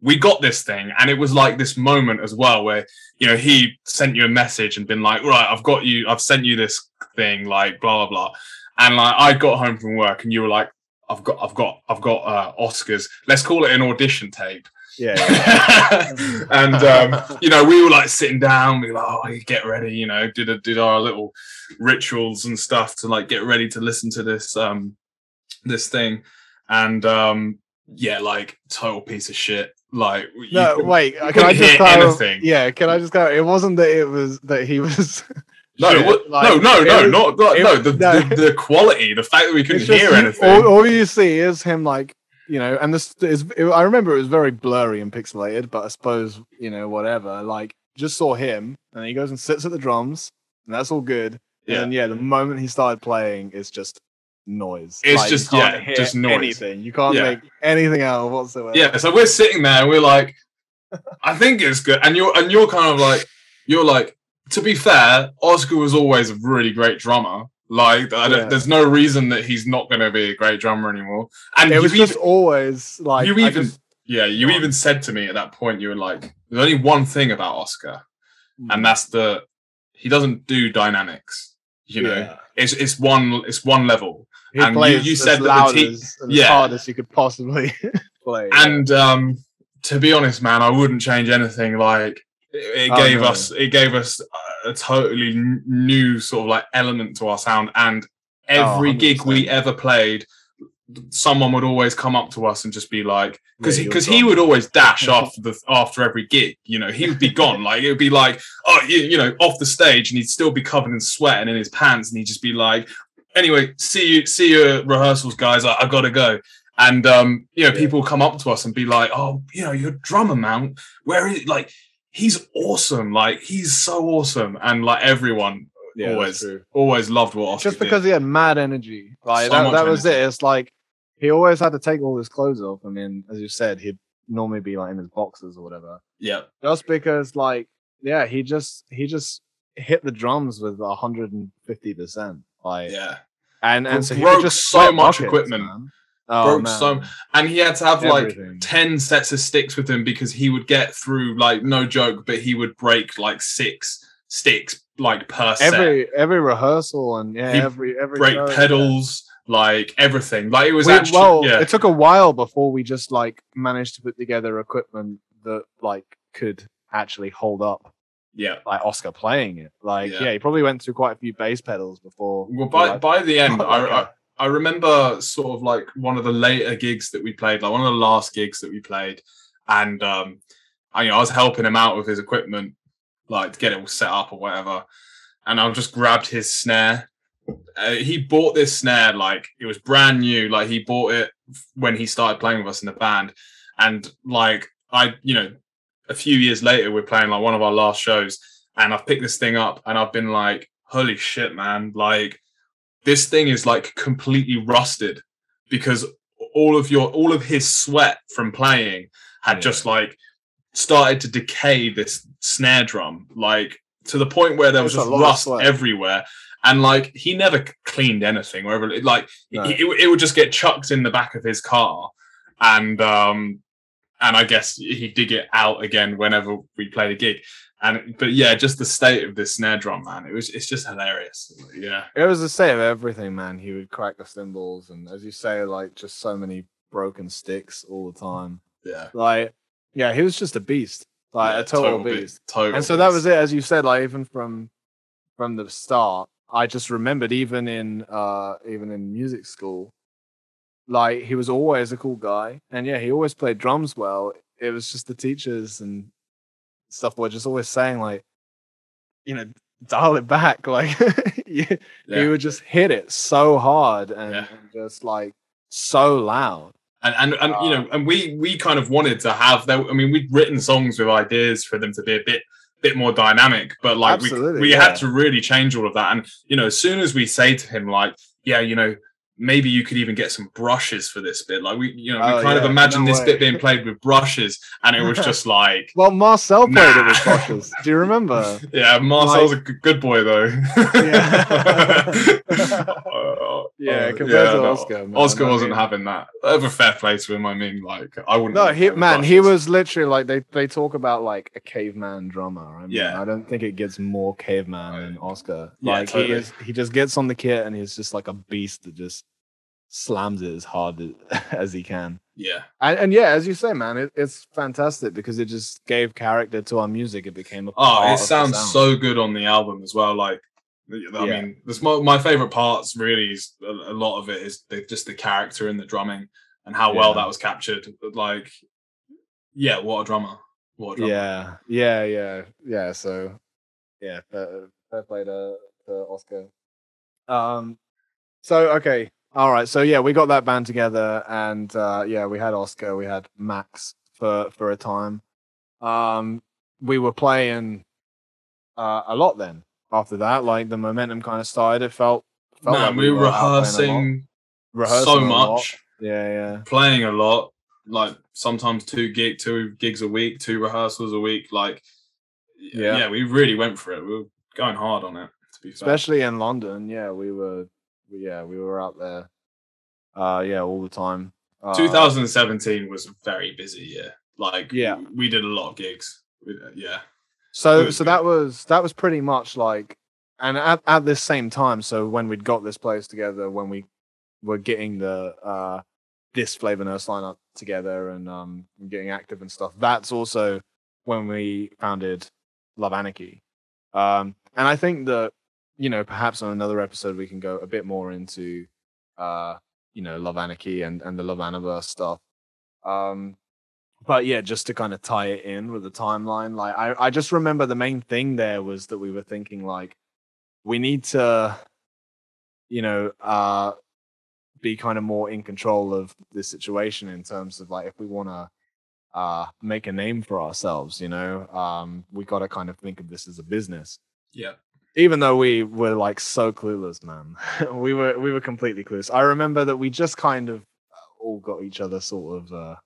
we got this thing and it was like this moment as well where you know he sent you a message and been like right i've got you i've sent you this thing like blah blah blah and like i got home from work and you were like i've got i've got i've got uh oscars let's call it an audition tape yeah. and um, you know, we were like sitting down, we were like, oh, get ready, you know, did a, did our little rituals and stuff to like get ready to listen to this um this thing, and um yeah, like total piece of shit. Like No, couldn't- wait. Can I just clarify? anything. Yeah, can I just go? It wasn't that it was that he was. no, shit, what, like, no, no, no, was- not, not it- no, the, no. The, the quality, the fact that we couldn't just hear anything. All, all you see is him like you know, and this is. It, I remember it was very blurry and pixelated, but I suppose you know whatever. Like just saw him, and he goes and sits at the drums, and that's all good. Yeah. And yeah, the moment he started playing, it's just noise. It's Like, just- yeah, just noise. Anything you can't Yeah. make anything out of whatsoever. yeah so we're sitting there and we're like i think it's good and you're and you're kind of like you're like to be fair oscar was always a really great drummer like I don't, Yeah. there's no reason that he's not going to be a great drummer anymore and it you was even, just always like you even just- yeah you even said to me at that point you were like there's only one thing about oscar Mm. and that's the he doesn't do dynamics you know Yeah. it's it's one it's one level He and you- plays you as said that the te- as, Yeah. as hard as you could possibly play. yeah. and um to be honest man i wouldn't change anything like it, it Oh, gave no. us it gave us a totally new sort of like element to our sound and every gig we ever played someone would always come up to us and just be like because because you're he would always dash after the after every gig you know he would be gone. Like it would be like oh you, you know off the stage and he'd still be covered in sweat and in his pants and he'd just be like anyway see you see you at rehearsals guys. I, I gotta go. And um you know people come up to us and be like oh you know you're a drummer man. Where is like he's awesome like he's so awesome and like everyone Yeah, always always loved what Oscar just because he had mad energy. Like So that, that was energy. it. It's like he always had to take all his clothes off. I mean, as you said, he'd normally be like in his boxers or whatever. yeah Just because, like, yeah, he just he just hit the drums with hundred and fifty percent. Like, yeah and and so he Broke just so much buckets, equipment. man. Oh, broke man. so and he had to have like 10 sets of sticks with him because he would get through like no joke but he would break like six sticks like per set every every rehearsal and yeah, He'd every every break show, yeah. pedals like everything like it was We- actually well, yeah it took a while before we just like managed to put together equipment that like could actually hold up yeah like Oscar playing it. Like, Yeah. yeah, he probably went through quite a few bass pedals before. well by like- by the end Oh, I. I I remember sort of like one of the later gigs that we played, like one of the last gigs that we played, and um, I, you know, I was helping him out with his equipment, like to get it all set up or whatever, and I just grabbed his snare. Uh, he bought this snare like it was brand new, like he bought it when he started playing with us in the band, and like I, you know, a few years later we're playing like one of our last shows, and I've picked this thing up, and I've been like, holy shit, man, like this thing is like completely rusted because all of your all of his sweat from playing had Yeah. just like started to decay this snare drum like to the point where there was That's just rust everywhere and like he never cleaned anything or ever like No. it, it, it would just get chucked in the back of his car and um and i guess he'd dig it out again whenever we played a gig and but yeah just the state of this snare drum man it was it's just hilarious yeah it was the state of everything, man. He would crack the cymbals, and as you say, like just so many broken sticks all the time. yeah Like, yeah, he was just a beast, like Yeah, a total, be- beast. total and so that was it, as you said. Like even from from the start, I just remembered even in uh even in music school, like he was always a cool guy, and yeah, he always played drums well. It was just the teachers and stuff were just always saying like, you know, dial it back. Like you, Yeah. he would just hit it so hard and, Yeah. and just like so loud. and and, and you know, um and we we kind of wanted to have that. I mean, we'd written songs with ideas for them to be a bit bit more dynamic, but like we we yeah. had to really change all of that. And you know, as soon as we say to him like, yeah, you know. Maybe you could even get some brushes for this bit. Like we, you know, we Oh, kind of yeah, imagined no this way. bit being played with brushes, and it was just like, Well, Marcel played it with brushes. Do you remember? Yeah, Marcel's a good, boy though. Yeah. Uh, Yeah, uh, compared to no, Oscar, man, Oscar I wasn't having that. Over fair play to him. I mean, like I wouldn't. No, he man, he was literally like they they talk about like a caveman drummer. I mean, Yeah. I don't think it gets more caveman than Oscar. Yeah, like he totally. is, he just gets on the kit and he's just like a beast that just slams it as hard as, as he can. Yeah, And, and yeah, as you say, man, it, it's fantastic because it just gave character to our music. It became a Oh, it of the sounds sound. so good on the album as well. Like, I Yeah. mean, this my, my favorite parts really is a, a lot of it is the, just the character and the drumming and how well Yeah. that was captured. Like, yeah, what a drummer! What a drummer! Yeah, yeah, yeah, yeah. So, yeah, fair, fair play to, to Oscar. Um, so okay, all right. So yeah, we got that band together, and uh, yeah, we had Oscar, we had Max for for a time. Um, we were playing uh, a lot then. After that, like the momentum kind of started. It felt, felt Man, like we were a lot, rehearsing rehearsing so much. Yeah, yeah. playing a lot, like sometimes two gig, two gigs a week, two rehearsals a week. Like, Yeah. yeah, we really went for it. We were going hard on it. To be fair, especially in London. Yeah, we were, we- yeah, we were out there. Uh, yeah, all the time. Uh, 2017 was a very busy year. Like, Yeah. we did a lot of gigs. We- yeah, So, so good. that was that was pretty much like, and at at this same time. So when we'd got this place together, when we were getting the uh this Flavour Nurse lineup together and um getting active and stuff, that's also when we founded Love Anarchy. Um, and I think that you know perhaps on another episode we can go a bit more into uh you know Love Anarchy and and the LovAnaverse stuff. Um, but yeah, just to kind of tie it in with the timeline, like I, I just remember the main thing there was that we were thinking like we need to, you know, uh, be kind of more in control of the situation in terms of like if we want to uh make a name for ourselves, you know, um, we got to kind of think of this as a business yeah. Even though we were like so clueless, man, we were we were completely clueless. I remember that we just kind of all got each other sort of uh,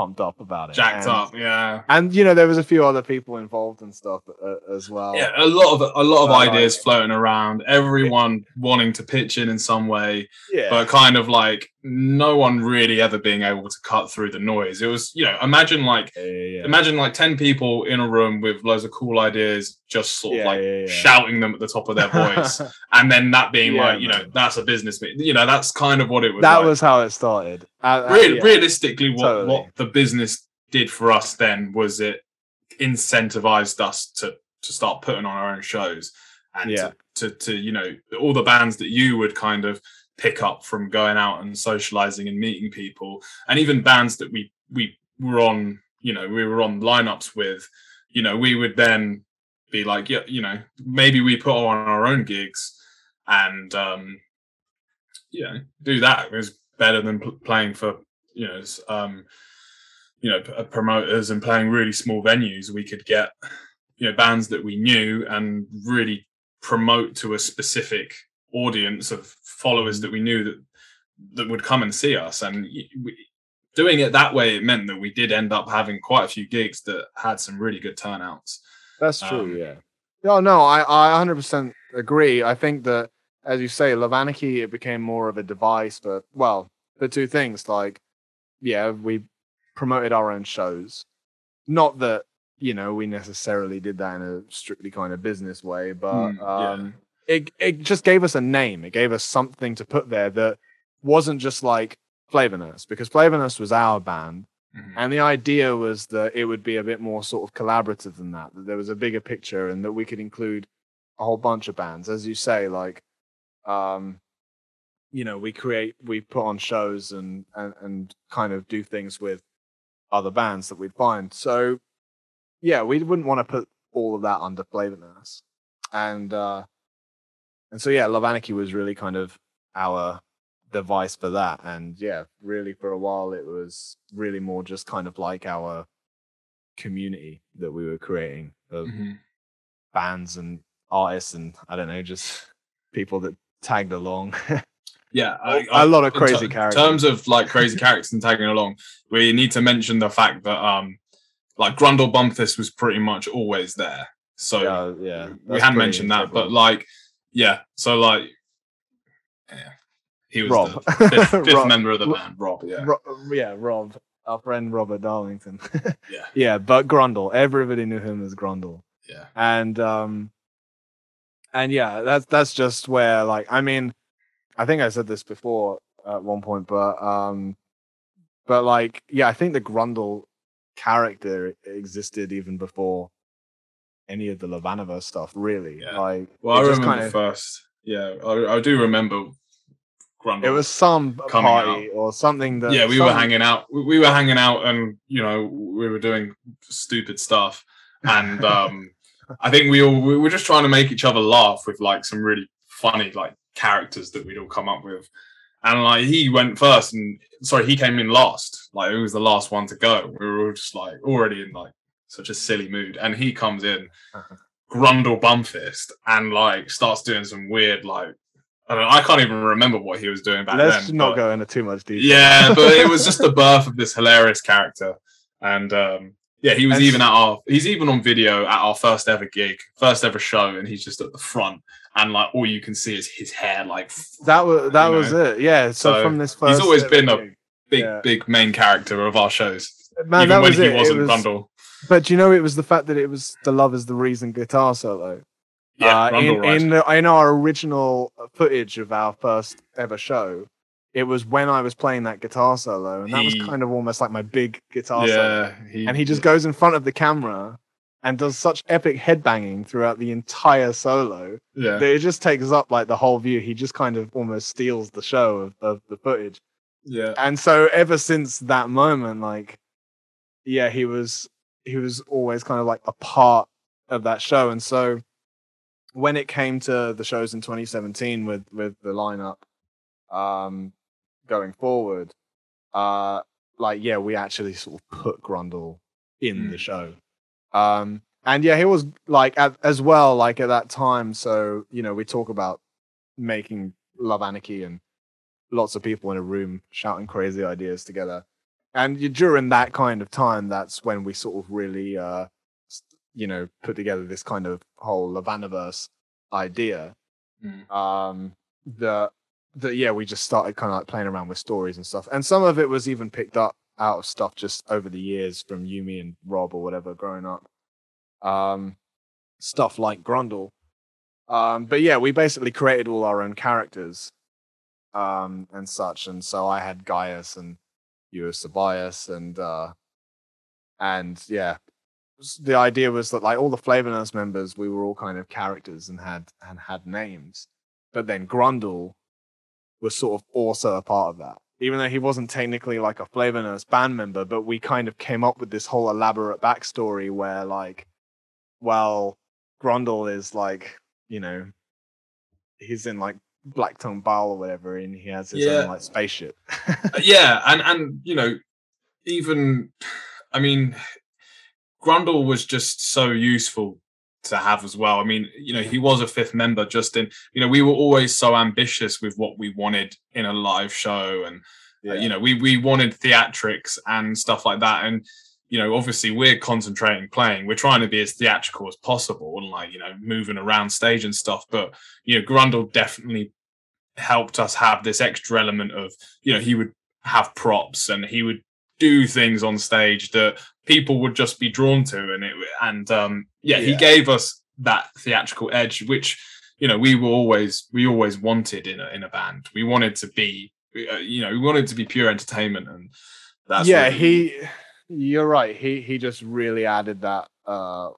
pumped up about it, Jacked and, up. Yeah. and you know there was a few other people involved and stuff uh, as well. Yeah, a lot of a lot of Uh, like- ideas floating around. Everyone wanting to pitch in in some way, yeah, but kind of like no one really ever being able to cut through the noise. It was, you know, imagine like yeah, yeah, imagine like 10 people in a room with loads of cool ideas just sort of like shouting them at the top of their voice and then that being like you know that's a business meeting you know that's kind of what it was that like. was how it started. Uh, uh, Real- yeah. realistically what Totally. what the business did for us then was it incentivized us to to start putting on our own shows and Yeah. to, to to you know all the bands that you would kind of pick up from going out and socializing and meeting people and even bands that we we were on you know we were on lineups with you know we would then be like yeah you know maybe we put on our own gigs and um you know do that it was better than pl- playing for you know um you know p- promoters and playing really small venues we could get you know bands that we knew and really promote to a specific audience of followers that we knew that that would come and see us and we, doing it that way it meant that we did end up having quite a few gigs that had some really good turnouts That's true. Um, yeah. No, no, I I 100% agree. I think that as you say, Love Anarchy it became more of a device for well, the two things like yeah, we promoted our own shows. Not that you know we necessarily did that in a strictly kind of business way, but Mm, yeah. um, it it just gave us a name. It gave us something to put there that wasn't just like Flavour Nurse because Flavour Nurse was our band. Mhm. And the idea was that it would be a bit more sort of collaborative than that, that there was a bigger picture and that we could include a whole bunch of bands. As you say, like, um, you know, we create, we put on shows and, and, and kind of do things with other bands that we'd find. So, yeah, we wouldn't want to put all of that under Flavour And, uh, and so, yeah, Love Anarchy was really kind of our device for that. And yeah, really for a while it was really more just kind of like our community that we were creating of Mhm. bands and artists and I don't know, just people that tagged along. Yeah, A lot of crazy ter- characters. In terms of like crazy characters and tagging along, we need to mention the fact that um, like Grundle Bumfist was pretty much always there. So yeah, yeah. we hadn't mentioned that, but like, yeah. So like, yeah, he was Rob. the fifth, fifth Rob. member of the band, Rob. Yeah, Ro- yeah, Rob, our friend Robert Darlington. Yeah. yeah, but Grundle, everybody knew him as Grundle, yeah, and um, and yeah, that's that's just where like I mean, I think I said this before at one point, but um, but like yeah, I think the Grundle character existed even before any of the LovAnaverse stuff. Really, Yeah. like Well, I remember kind of first. Yeah, I, I do remember. Grundle. it was some party or something that yeah, we were hanging out. We we were hanging out, and you know, we were doing stupid stuff. And um, I think we all we were just trying to make each other laugh with like some really funny like characters that we'd all come up with. And like he went first, and sorry, he came in last. Like he was the last one to go. We were all just like already in like such a silly mood, and he comes in, Grundle Bumfist, and like starts doing some weird like. I don't know, I can't even remember what he was doing back then. Let's not but- go into too much detail. yeah, but it was just the birth of this hilarious character, and um, yeah, he was And- even at our he's even on video at our first ever gig, first ever show, and he's just at the front, and like all you can see is his hair, like That was that was know. it. Yeah. So, So, from this place. he's always been a big, Yeah. big main character of our shows, man. even that when was he it. wasn't it was, Grundle. But you know, it was the fact that it was the "Love Is the Reason" guitar solo. Yeah, uh, in right. in, in our original footage of our first ever show, it was when I was playing that guitar solo, and that He- was kind of almost like my big guitar solo. yeah, he, And he just goes in front of the camera and does such epic headbanging throughout the entire solo yeah, that it just takes up like the whole view. He just kind of almost steals the show of, of the footage. yeah, and so ever since that moment like yeah he was he was always kind of like a part of that show and so when it came to the shows in 2017 with with the lineup um going forward uh like yeah we actually sort of put grundle in the Mm. show um and yeah he was like at, as well like at that time so you know we talk about making love anarchy and lots of people in a room shouting crazy ideas together. And you, during that kind of time, that's when we sort of really, uh, you know, put together this kind of whole LovAnaverse idea. Mm. Um, that that yeah, we just started kind of like playing around with stories and stuff, and some of it was even picked up out of stuff just over the years from Yumi and Rob or whatever growing up. Um, stuff like Grundle. Um, but yeah, we basically created all our own characters um, and such. And so I had Gaius and you were Sabias and uh, and yeah, the idea was that like all the Flavour members, we were all kind of characters and had and had names. But then Grundle was sort of also a part of that. Even though he wasn't technically like a Flavour Nurse band member, but we kind of came up with this whole elaborate backstory where like, well, Grundle is like, you know, he's in like Black Tongue Bowl or whatever, and he has his Yeah. own like spaceship. Uh, yeah, and and you know, even I mean, Grundle was just so useful to have as well. I mean, you know, he was a fifth member. Just in, you know, we were always so ambitious with what we wanted in a live show, and uh, you know, we we wanted theatrics and stuff like that, and you know, obviously we're concentrating playing. We're trying to be as theatrical as possible and like, you know, moving around stage and stuff. But, you know, Grundle definitely helped us have this extra element of, you know, he would have props and he would do things on stage that people would just be drawn to. And it, and, um, yeah, he gave us that theatrical edge, which, you know, we were always, we always wanted in a, in a band. We wanted to be, uh, you know, we wanted to be pure entertainment and that's yeah, really- he. You're right. He he just really added that uh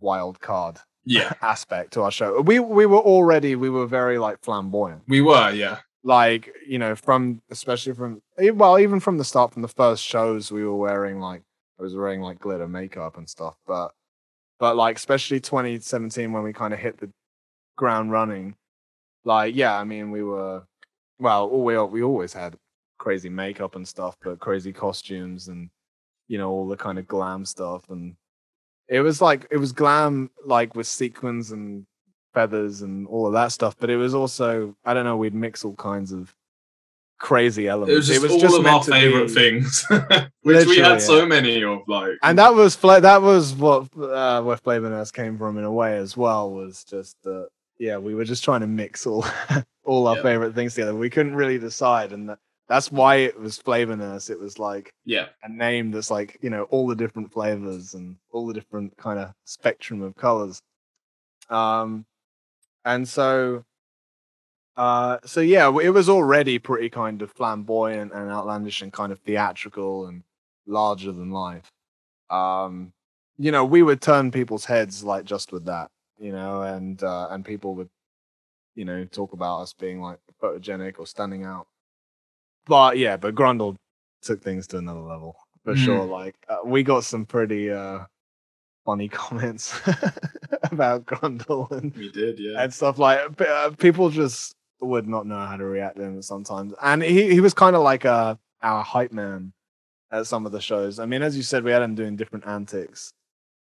wild card yeah, aspect to our show. We we were already we were very like flamboyant. we were, yeah. Like you know from especially from well even from the start from the first shows we were wearing like I was wearing like glitter makeup and stuff. But but like especially 2017 when we kind of hit the ground running. Like yeah, I mean we were well, all we we always had crazy makeup and stuff, but crazy costumes and you know all the kind of glam stuff and it was like it was glam like with sequins and feathers and all of that stuff but it was also i don't know we'd mix all kinds of crazy elements It was just it was all just of our favorite be- things, which we had yeah. so many of. Like, and that was that was what uh where flavor came from in a way as well was just that yeah we were just trying to mix all all our Yeah. favorite things together we couldn't really decide and that, that's why it was Flavour Nurse. it was like yeah, a name that's like you know all the different flavors and all the different kind of spectrum of colors um and so uh so yeah it was already pretty kind of flamboyant and outlandish and kind of theatrical and larger than life. Um you know we would turn people's heads like just with that you know and uh and people would you know talk about us being like photogenic or standing out. But yeah but grundle took things to another level for Mm. sure. Like uh, we got some pretty uh funny comments about grundle and we did. Yeah, and stuff like uh, people just would not know how to react to him sometimes and he, he was kind of like uh our hype man at some of the shows i mean as you said we had him doing different antics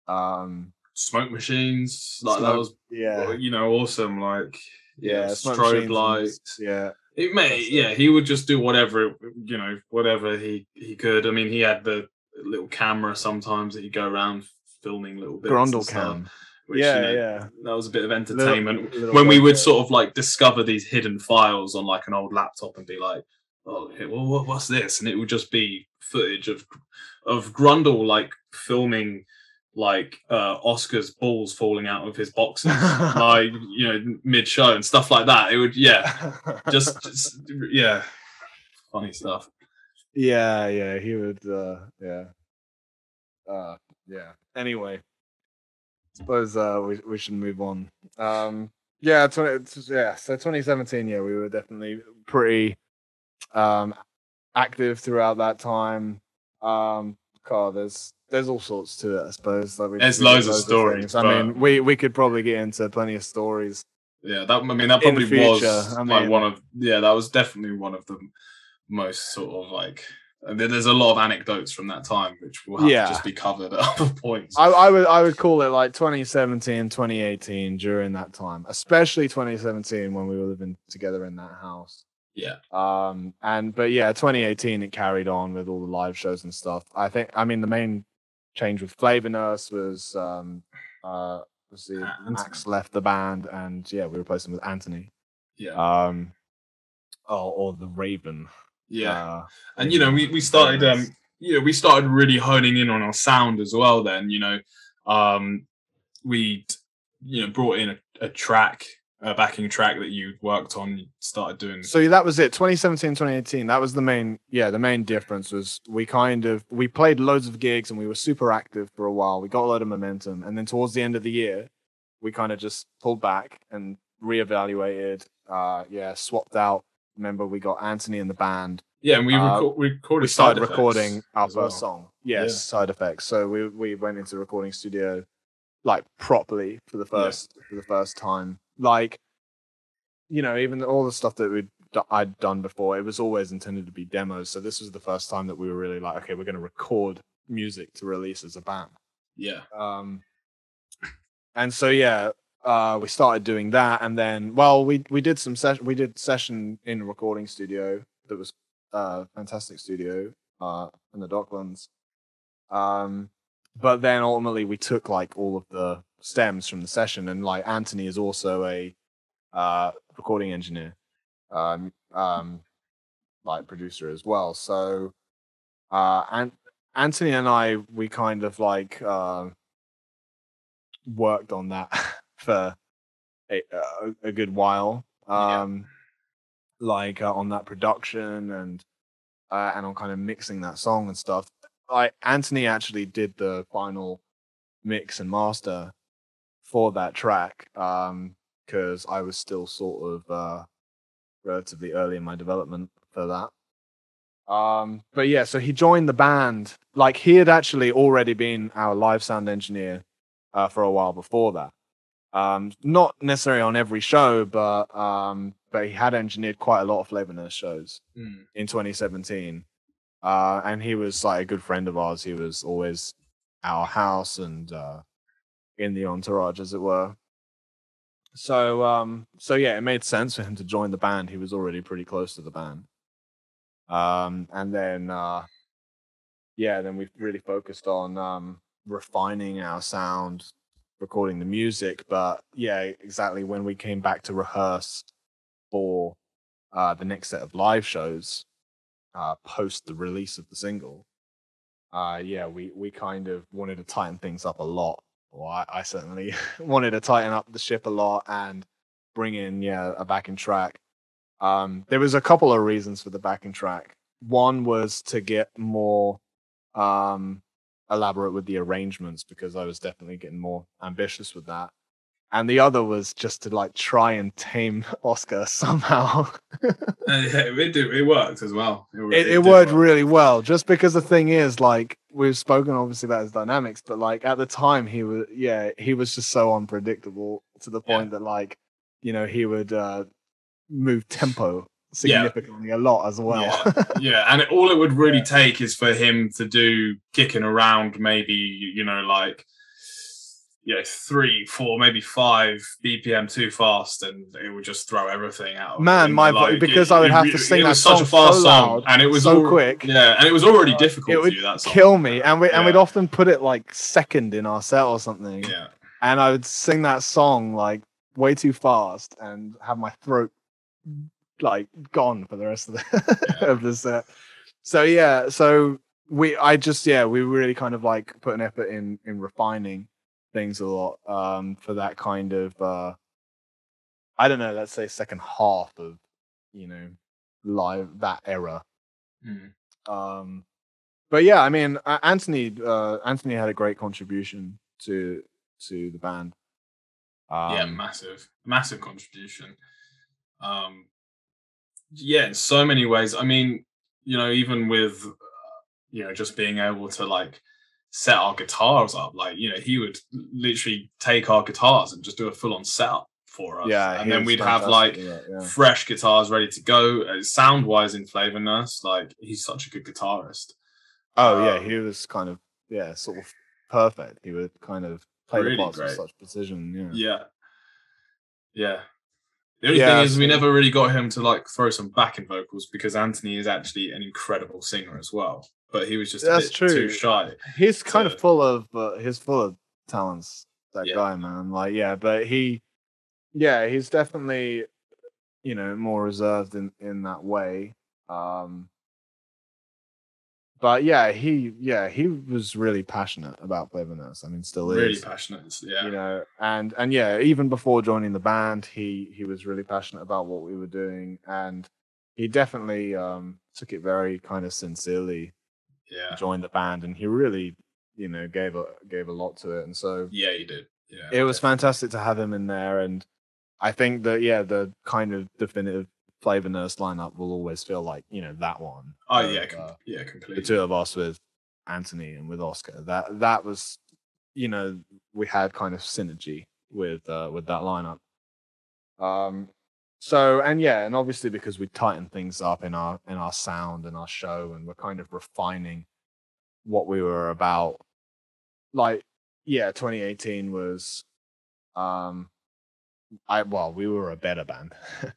um smoke machines. Like that was, yeah you know, awesome. Like, yeah yeah, strobe lights. yeah It may, yeah, he would just do whatever, you know, whatever he he could. I mean, he had the little camera sometimes that he'd go around filming little bits. grundle cam which, yeah you know, yeah that was a bit of entertainment. little when we would sort of like discover these hidden files on like an old laptop and be like, "Oh, well, what, what's this?" And it would just be footage of of Grundle like filming like uh Oscar's balls falling out of his boxes, like you know, mid show and stuff like that. It would, yeah, just, just yeah, funny stuff. yeah yeah he would uh yeah uh yeah anyway I suppose uh we, we should move on um yeah 20, yeah so 2017 yeah we were definitely pretty um active throughout that time um God, there's there's all sorts to it i suppose like we, There's we did loads of stories, things. i mean we we could probably get into plenty of stories Yeah, that I mean that probably was future, I like one of yeah, that was definitely one of the most sort of like. And there- there's a lot of anecdotes from that time which will have Yeah. to just be covered at other points. I, I would I would call it like 2017, 2018 during that time, especially 2017 when we were living together in that house. yeah, Um and but yeah, 2018 it carried on with all the live shows and stuff. I think I mean the main change with Flavour Nurse was um uh was the Anthony. Max left the band and yeah, we replaced him with Anthony. yeah, Um oh, or the Raven. Yeah. Uh, and you know, we we started um, you know, we started really honing in on our sound as well. Then you know, um, we you know brought in a, a track, a backing track that you worked on. You started doing. So that was it. 2017, 2018. That was the main. Yeah, the main difference was we kind of we played loads of gigs and we were super active for a while. We got a lot of momentum, and then towards the end of the year, we kind of just pulled back and reevaluated. Uh, yeah, swapped out. Remember, we got Anthony in the band. yeah, and we, uh, reco- we recorded. We started recording our as well. first song. Yes, Yeah. side effects. So we we went into the recording studio like properly for the Yeah. first for the first time. Like, you know, even all the stuff that we'd d- I'd done before, it was always intended to be demos. So this was the first time that we were really like, okay, we're going to record music to release as a band. Yeah, Um, and so yeah, uh, we started doing that, and then well, we we did some session. We did session in a recording studio that was uh, fantastic studio uh, in the Docklands. Um, but then ultimately we took like all of the stems from the session, and like Anthony is also a uh, recording engineer, um, um, like producer as well. So, uh, and Anthony and I, we kind of like uh, worked on that for a, a, a good while. Yeah. Um, like uh, on that production and uh, and on kind of mixing that song and stuff. Like Anthony actually did the final mix and master for that track um because I was still sort of uh relatively early in my development for that. Um but yeah, so he joined the band like he had actually already been our live sound engineer uh, for a while before that. Um, not necessarily on every show, but um, but he had engineered quite a lot of Flavour shows Mm. in 2017. Uh, and he was like a good friend of ours. He was always our house and uh, in the entourage, as it were. So, um, so yeah, it made sense for him to join the band. He was already pretty close to the band. Um, and then, uh, yeah, then we really focused on um, refining our sound, recording the music. But yeah, exactly when we came back to rehearse for uh, the next set of live shows, uh, post the release of the single, uh, yeah, we we kind of wanted to tighten things up a lot. Well, I, I certainly wanted to tighten up the ship a lot and bring in yeah a backing track. Um, there was a couple of reasons for the backing track. One was to get more um, elaborate with the arrangements because I was definitely getting more ambitious with that. And the other was just to like try and tame Oscar somehow. Uh, yeah, it did. It worked as well. it, re- it did worked work. really well just because the thing is like we've spoken obviously about his dynamics but like at the time he was yeah he was just so unpredictable to the Yeah. point that like you know he would uh move tempo Yeah. significantly a lot as well yeah, and it, all it would really take is for him to do kicking around, maybe you know, like you know, three, four, maybe five BPM too fast, and it would just throw everything out. Man, my vo- because I would have to sing it that was such a fast so song, and it was so al- quick. Yeah, and it was already Uh, difficult it to would do that song. kill me and we and Yeah. we'd often put it like second in our set or something Yeah, and I would sing that song like way too fast and have my throat like gone for the rest of the Yeah. of the set. So yeah, so we I just yeah, we really kind of like put an effort in in refining things a lot um for that kind of uh I don't know, let's say second half of you know live that era. Mm. Um but yeah, I mean Anthony uh Anthony had a great contribution to to the band. Um, yeah, massive, massive contribution. Um, yeah, in so many ways. I mean, you know, even with uh, you know just being able to like set our guitars up, like you know, he would literally take our guitars and just do a full on setup for us. yeah, and then we'd have like that, yeah. fresh guitars ready to go. Uh, sound wise, in Flavour Nurse, like he's such a good guitarist. Oh yeah, Um, he was kind of yeah, sort of perfect. He would kind of play Really the parts with great. such precision. Yeah. Yeah. Yeah. The only Yeah, thing is we never really got him to like throw some backing vocals because Anthony is actually an incredible singer as well. But he was just a That's bit true. too shy. He's kind of full of uh, he's full of talents. That Yeah. guy, man. Like yeah, but he, yeah, he's definitely you know more reserved in in that way. Um, but yeah, he yeah he was really passionate about Flavour Nurse. I mean, still Really is. Really passionate. Yeah. you know and and yeah even before joining the band he he was really passionate about what we were doing and he definitely um took it very kind of sincerely yeah. joined the band and he really you know gave a gave a lot to it and so Yeah, he did. Yeah. it was fantastic to have him in there and i think that yeah the kind of definitive Flavour Nurse lineup will always feel like you know that one Oh yeah, com- uh, yeah, the two of us with Anthony and with Oscar. That that was, you know, we had kind of synergy with uh, with that lineup. Um, so and yeah, and obviously because we tightened things up in our in our sound and our show, and we're kind of refining what we were about. Like, yeah, 2018 was, um, I well, we were a better band,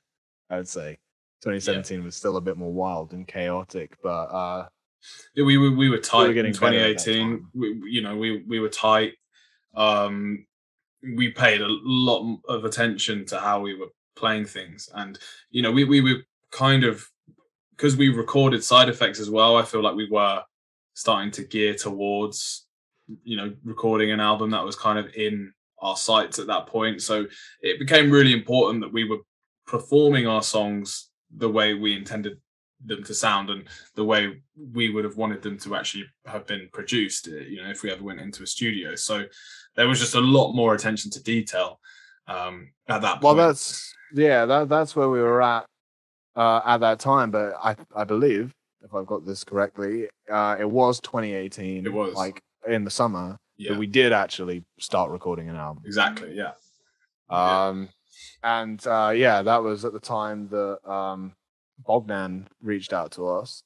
I would say. 2017 was still a bit more wild and chaotic, but uh Yeah, we were we were tight getting in better at that 2018. We, we- you know, we we were tight. Um, we paid a lot of attention to how we were playing things, and you know, we we were kind of because we recorded side effects as well. I feel like we were starting to gear towards you know recording an album that was kind of in our sights at that point. So it became really important that we were performing our songs the way we intended them to sound and the way we would have wanted them to actually have been produced uh, you know if we ever went into a studio. So there was just a lot more attention to detail um at that well that's yeah that that's where we were at uh at that time. But i i believe if i've got this correctly uh it was 2018 It was. like in the summer yeah. that we did actually start recording an album. Exactly yeah. Yeah. And uh, yeah, that was at the time that um, Bogdan reached out to us,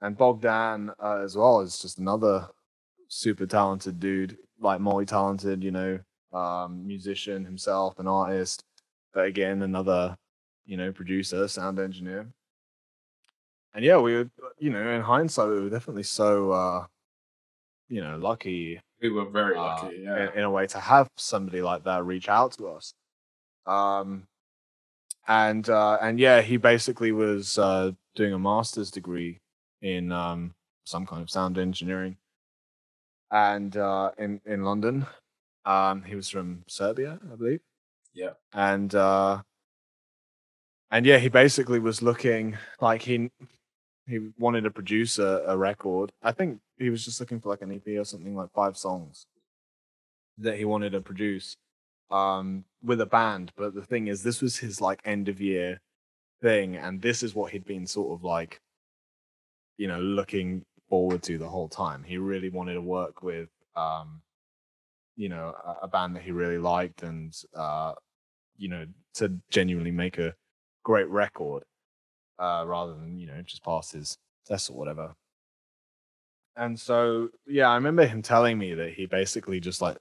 and Bogdan uh, as well is just another super talented dude, like multi-talented, you know, um, musician himself, an artist, but again another, you know, producer, sound engineer. And yeah, we were, you know, in hindsight, we were definitely so, uh, you know, lucky We were very uh, lucky. Yeah. in, in a way to have somebody like that reach out to us. Um, and uh, and yeah, he basically was uh, doing a master's degree in um, some kind of sound engineering, and uh, in in London. Um, he was from Serbia, I believe. Yeah. and uh, and yeah, he basically was looking like he he wanted to produce a, a record. I think he was just looking for like an EP or something like five songs that he wanted to produce um with a band. But the thing is this was his like end of year thing, and this is what he'd been sort of like you know looking forward to the whole time. He really wanted to work with um you know a, a band that he really liked and uh you know to genuinely make a great record uh rather than you know just pass his test or whatever and so yeah i remember him telling me that he basically just like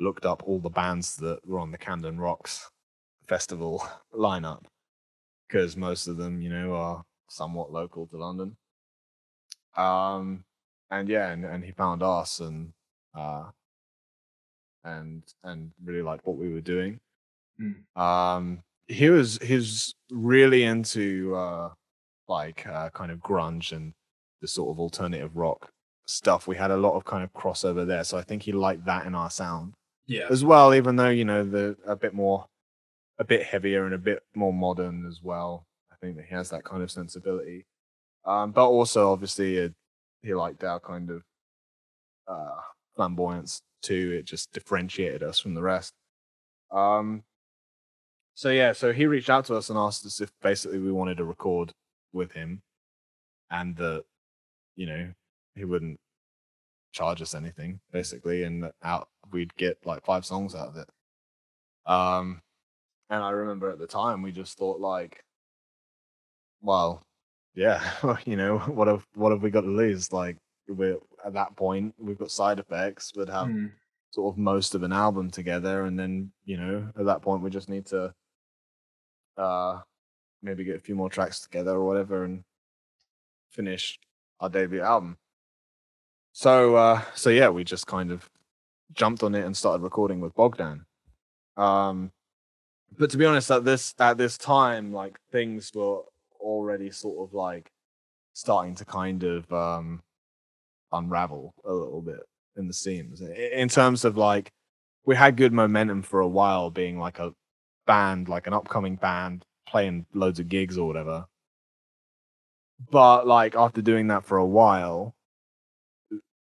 looked up all the bands that were on the camden rocks festival lineup because most of them you know are somewhat local to london. Um and yeah and, and he found us and uh and and really liked what we were doing. Mm. um he was he was really into uh like uh kind of grunge and the sort of alternative rock stuff. We had a lot of kind of crossover there so i think he liked that in our sound yeah. as well even though you know the a bit more a bit heavier and a bit more modern as well. I think that he has that kind of sensibility. Um but also obviously he liked our kind of uh flamboyance too. It just differentiated us from the rest. Um so yeah so he reached out to us and asked us if basically we wanted to record with him and that you know he wouldn't charge us anything basically and out we'd get like five songs out of it. Um and i remember at the time we just thought like well yeah you know what have what have we got to lose? Like we're at that point we've got side effects would have Mm. sort of most of an album together and then you know at that point we just need to uh maybe get a few more tracks together or whatever and finish our debut album so uh so yeah we just kind of jumped on it and started recording with bogdan. Um but to be honest at this at this time like things were already sort of like starting to kind of um unravel a little bit in the seams. In terms of like we had good momentum for a while being like a band like an upcoming band playing loads of gigs or whatever. But like after doing that for a while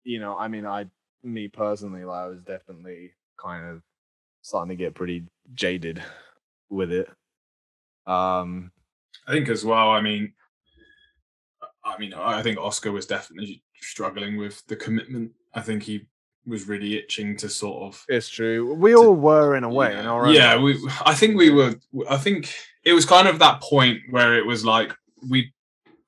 you know i mean i me personally like, i was definitely kind of starting to get pretty jaded with it um I think as well. I mean, I mean, I think Oscar was definitely struggling with the commitment. I think he was really itching to sort of. it's true we all were in a way in yeah, our own yeah we. I think we were. I think it was kind of that point where it was like we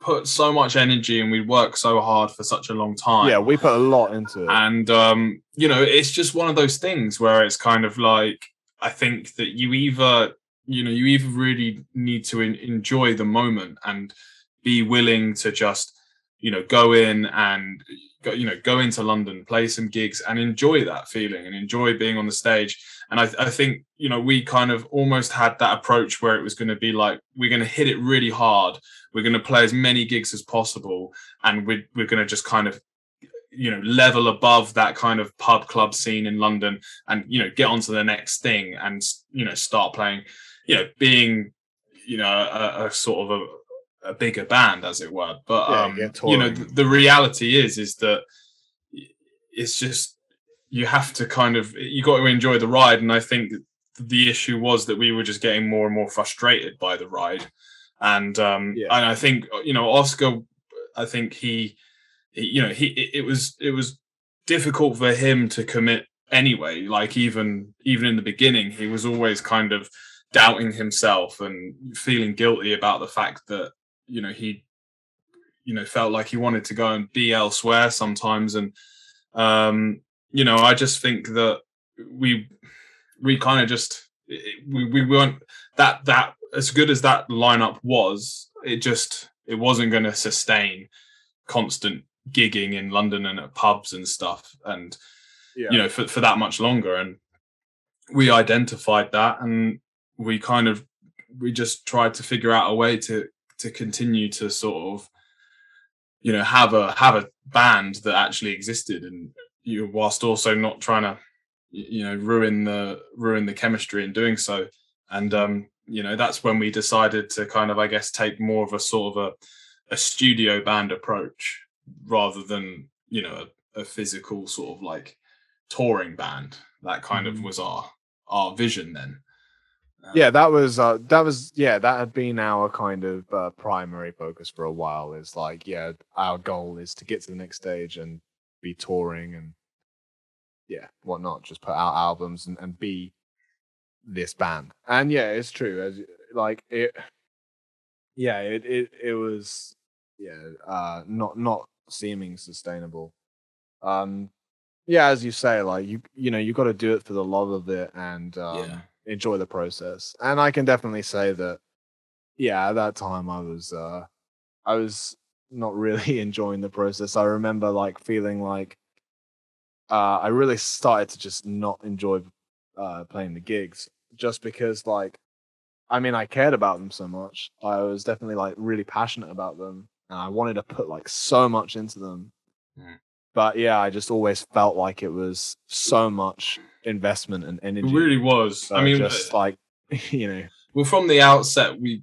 put so much energy and we work so hard for such a long time. yeah we put a lot into it and um you know it's just one of those things where it's kind of like i think that you either you know you either really need to en- enjoy the moment and be willing to just you know go in and go, you know go into london play some gigs and enjoy that feeling and enjoy being on the stage. And I, I think you know we kind of almost had that approach where it was going to be like we're going to hit it really hard. We're going to play as many gigs as possible and we're, we're going to just kind of you know level above that kind of pub club scene in london and you know get on to the next thing and you know start playing. You know being you know a, a sort of a, a bigger band as it were but Yeah, um you know the, the reality is is that it's just you have to kind of you got to enjoy the ride and i think the issue was that we were just getting more and more frustrated by the ride and um Yeah. and i think you know oscar i think he, he you know he it, it was it was difficult for him to commit anyway. Like even even in the beginning, he was always kind of doubting himself and feeling guilty about the fact that you know he you know felt like he wanted to go and be elsewhere sometimes and um you know i just think that we we kind of just we, we weren't that that as good as that lineup was it just it wasn't going to sustain constant gigging in london and at pubs and stuff and yeah. you know for, for that much longer and we identified that and we kind of we just tried to figure out a way to to continue to sort of you know have a have a band that actually existed and you whilst also not trying to you know ruin the ruin the chemistry in doing so. And um you know that's when we decided to kind of i guess take more of a sort of a, a studio band approach rather than you know a, a physical sort of like touring band. That kind mm-hmm. of was our our vision then yeah that was uh that was yeah that had been our kind of uh, primary focus for a while is like yeah our goal is to get to the next stage and be touring and yeah whatnot just put out albums and, and be this band. And yeah it's true as like it yeah it it, it was yeah uh not not seeming sustainable. Um yeah as you say like you you know you got to do it for the love of it and um yeah enjoy the process. And I can definitely say that, yeah, at that time I was, uh, I was not really enjoying the process. I remember like feeling like, uh, I really started to just not enjoy uh, playing the gigs just because like, I mean, I cared about them so much. I was definitely like really passionate about them and I wanted to put like so much into them. Mm. But yeah, I just always felt like it was so much investment and energy. It really was. So I mean, just like you know. Well, from the outset, we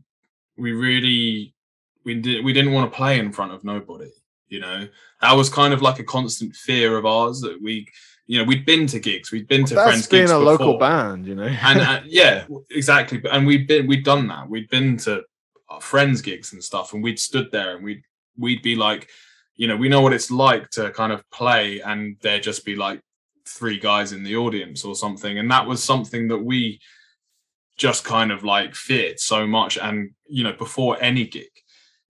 we really we did we didn't want to play in front of nobody. You know, that was kind of like a constant fear of ours that we, you know, we'd been to gigs, we'd been to well, friends' being gigs a before. local band, you know, and uh, yeah, exactly. And we'd been we'd done that. We'd been to our friends' gigs and stuff, and we'd stood there and we'd we'd be like, you know, we know what it's like to kind of play and there just be like three guys in the audience or something. And that was something that we just kind of like feared so much. And, you know, before any gig,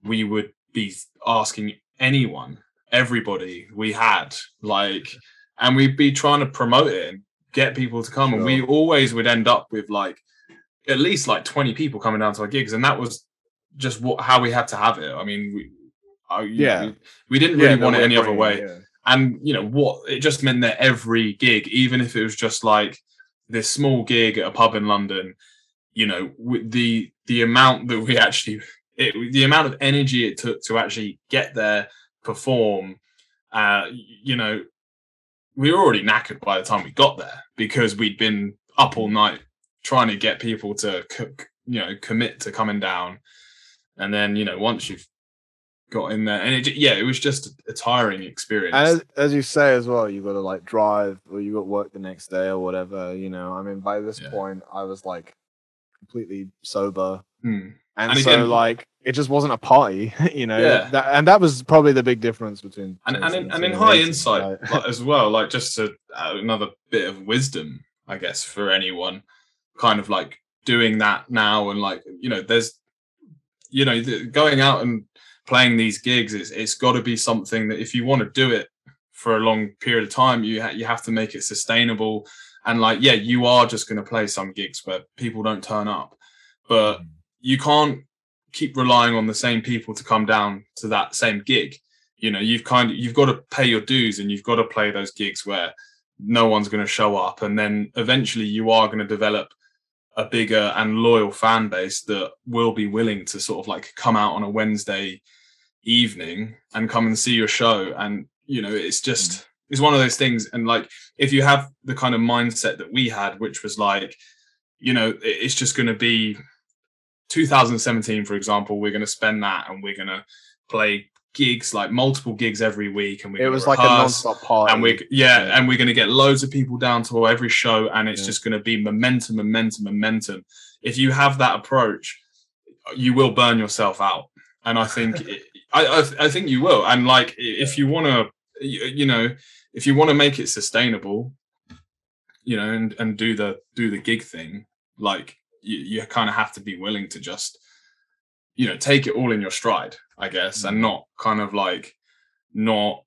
we would be asking anyone, everybody we had, like, and we'd be trying to promote it and get people to come. Sure. And we always would end up with like at least like 20 people coming down to our gigs. And that was just what how we had to have it. I mean, we, uh, yeah, we, didn't really yeah, want it any other way. Yeah. And you know what? It just meant that every gig, even if it was just like this small gig at a pub in London, you know, the the amount that we actually, it, the amount of energy it took to actually get there, perform, uh, you know, we were already knackered by the time we got there because we'd been up all night trying to get people to, you know, commit to coming down. And then, you know, once you've got in there, and it yeah, it was just a tiring experience. As, as you say as well, you got to like drive, or you got work the next day, or whatever. You know, I mean, by this yeah. point, I was like completely sober, hmm. and, and, so again, like it just wasn't a party, you know. Yeah. That, and that was probably the big difference between and and in, and in hindsight like, as well, like just to another bit of wisdom, I guess, for anyone, kind of like doing that now, and like you know, there's you know, going out and playing these gigs, it's, it's got to be something that if you want to do it for a long period of time, you ha- you have to make it sustainable. And like, yeah, you are just going to play some gigs where people don't turn up, but mm. you can't keep relying on the same people to come down to that same gig. You know, you've kind of you've got to pay your dues, and you've got to play those gigs where no one's going to show up, and then eventually you are going to develop a bigger and loyal fan base that will be willing to sort of like come out on a Wednesday evening and come and see your show. And you know it's just mm. it's one of those things. And like if you have the kind of mindset that we had which was like you know it's just going to be 2017 for example we're going to spend that and we're going to play gigs like multiple gigs every week and we it was like a non-stop party. and we yeah, yeah, and we're going to get loads of people down to every show and it's yeah. just going to be momentum momentum momentum. If you have that approach you will burn yourself out. And i think it, I, I, I think you will. And like, if you want to, you, you know, if you want to make it sustainable, you know, and and do the do the gig thing, like you, you kind of have to be willing to just, you know, take it all in your stride, I guess, Mm. and not kind of like not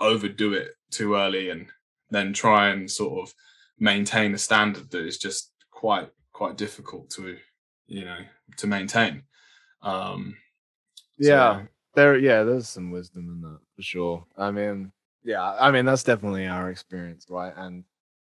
overdo it too early and then try and sort of maintain a standard that is just quite quite difficult to you know to maintain um so, Yeah. There, yeah, there's some wisdom in that for sure. I mean, yeah, I mean that's definitely our experience, right? And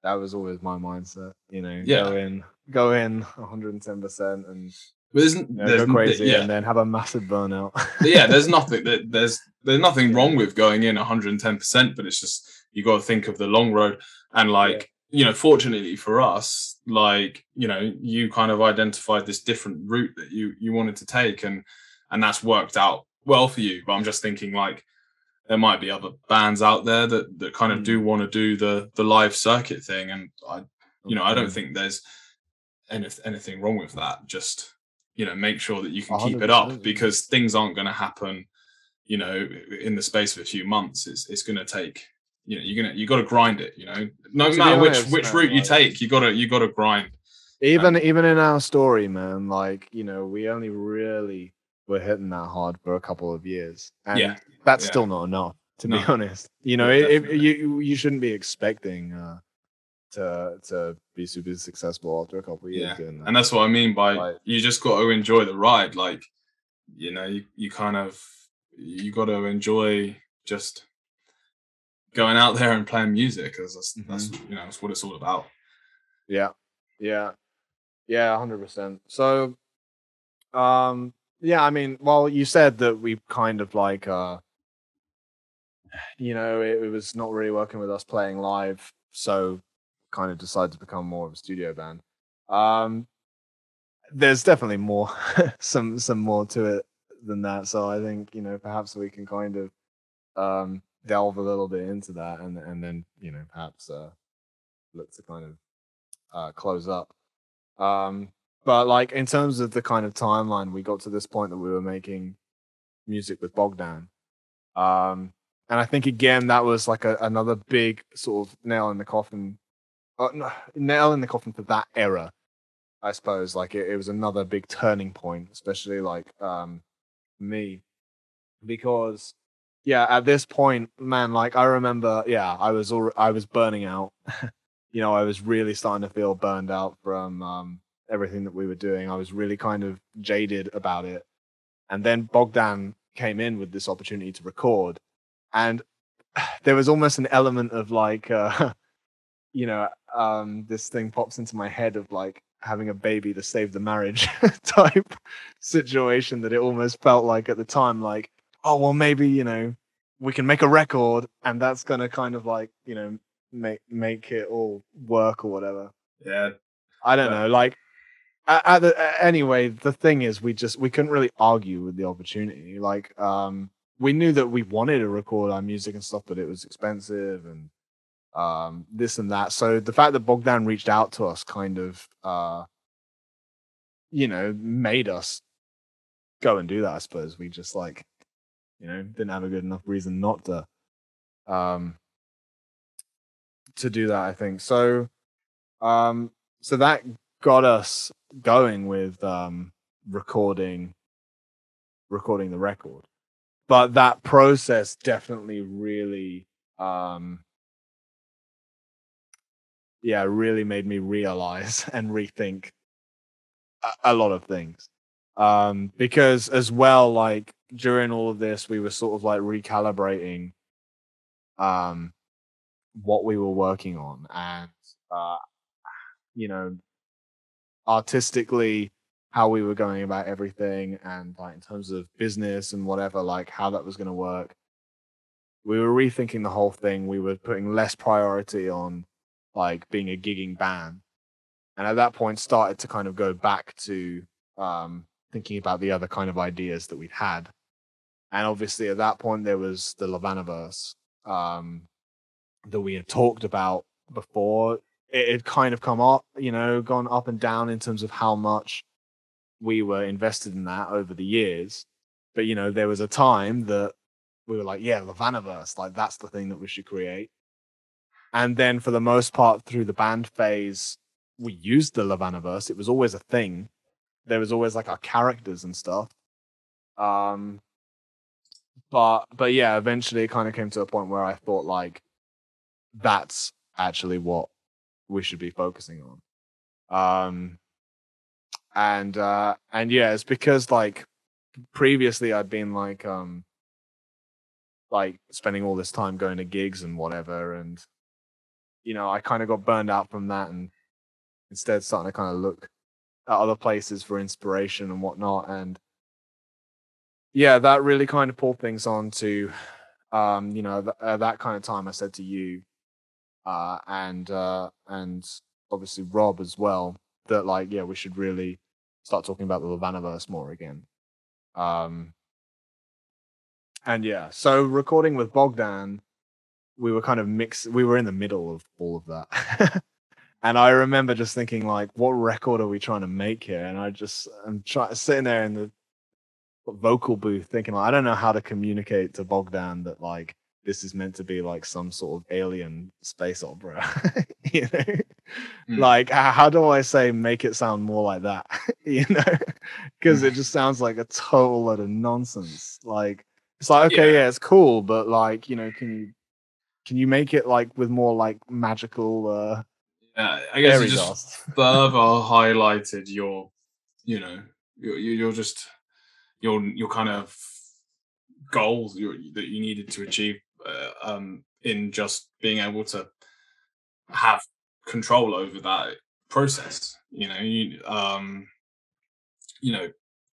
that was always my mindset. You know, Yeah. go in, go in 110 percent, and but there's, you know, go crazy, yeah and then have a massive burnout. yeah there's nothing that there's there's nothing wrong with going in 110% but it's just you got to think of the long road and like you know fortunately for us like you know you kind of identified this different route that you you wanted to take and and that's worked out well for you but i'm just thinking like there might be other bands out there that that kind of Mm. do want to do the the live circuit thing and i you know i don't think there's any, anything wrong with that. Just you know make sure that you can keep it up because things aren't going to happen you know in the space of a few months. It's, it's going to take you know you're gonna you got to grind it you know? No To matter which honest, which man, route you like- take you got to you got to grind even even in our story, man, like you know, we only really were hitting that hard for a couple of years, and Yeah. that's Yeah. still not enough. To be honest, you know, Yeah, it, it, you you shouldn't be expecting uh, to to be super successful after a couple of years Yeah, that. and that's what i mean by Right. you just got to enjoy the ride like you know you, you kind of you got to enjoy just going out there and playing music because that's, that's Mm-hmm. you know that's what it's all about Yeah, yeah, yeah, hundred percent. So, um, yeah, I mean, well, you said that we kind of like, uh, you know, it, it was not really working with us playing live, so kind of decided to become more of a studio band. Um, there's definitely more, some some more to it than that. So I think you know perhaps we can kind of um delve a little bit into that, and and then you know perhaps uh look to kind of uh, close up. Um, but like in terms of the kind of timeline, we got to this point that we were making music with Bogdan. Um, and I think again that was like a, another big sort of nail in the coffin, uh, nail in the coffin for that era. I suppose like it, it was another big turning point, especially like um, me, because yeah, at this point, man, like I remember, yeah, I was all I was burning out. you know, I was really starting to feel burned out from um, everything that we were doing. I was really kind of jaded about it. And then Bogdan came in with this opportunity to record. And there was almost an element of like, uh, you know, um, this thing pops into my head of like having a baby to save the marriage type situation that it almost felt like at the time, like, oh, well, maybe, you know, we can make a record and that's going to kind of like, you know, make make it all work or whatever. yeah I don't know. Like, anyway, the thing is, we just we couldn't really argue with the opportunity. Like, um, we knew that we wanted to record our music and stuff, but it was expensive and um this and that. So the fact that Bogdan reached out to us kind of uh you know made us go and do that. I suppose we just like you know didn't have a good enough reason not to um to do that. I think so. Um, so that got us going with um recording recording the record. But that process definitely really um yeah really made me realize and rethink a, a lot of things. Um because as well like during all of this we were sort of like recalibrating um what we were working on and uh you know artistically how we were going about everything and like in terms of business and whatever like how that was going to work. We were rethinking the whole thing. We were putting less priority on like being a gigging band. And at that point started to kind of go back to um thinking about the other kind of ideas that we'd had. And obviously at that point there was the LovAnaverse um that we had talked about before it had kind of come up, you know, gone up and down in terms of how much we were invested in that over the years. But you know, there was a time that we were like, yeah, LovAnaverse, like that's the thing that we should create. and then for the most part through the band phase, we used the LovAnaverse. It was always a thing. There was always like our characters and stuff. Um, but but yeah, eventually it kind of came to a point where I thought like that's actually what we should be focusing on. Um, and uh, and yeah, it's because like previously I'd been like um like spending all this time going to gigs and whatever and you know i kind of got burned out from that and instead starting to kind of look at other places for inspiration and whatnot and yeah that really kind of pulled things on to um you know th- at that kind of time i said to you uh and uh and obviously rob as well that like yeah we should really start talking about the LovAnaverse more again um and yeah, so recording with Bogdan, we were kind of mixed. We were in the middle of all of that. and I remember just thinking, like, what record are we trying to make here? And I just, I'm trying sitting there in the vocal booth thinking, like, I don't know how to communicate to Bogdan that, like, this is meant to be like some sort of alien space opera. you know? Mm. Like, how do I say make it sound more like that? you know? Because it just sounds like a total load of nonsense. Like, it's like okay, yeah. yeah. it's cool, but like you know, can you can you make it like with more like magical? uh Yeah, I guess you just further highlighted your, you know, you're, you're just your your kind of goals that you needed to achieve uh, um, in just being able to have control over that process. You know, you um, you know,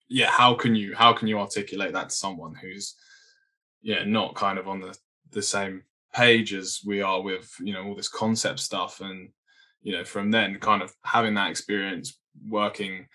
yeah. How can you how can you articulate that to someone who's yeah not kind of on the the same page as we are with you know all this concept stuff and you know from then kind of having that experience working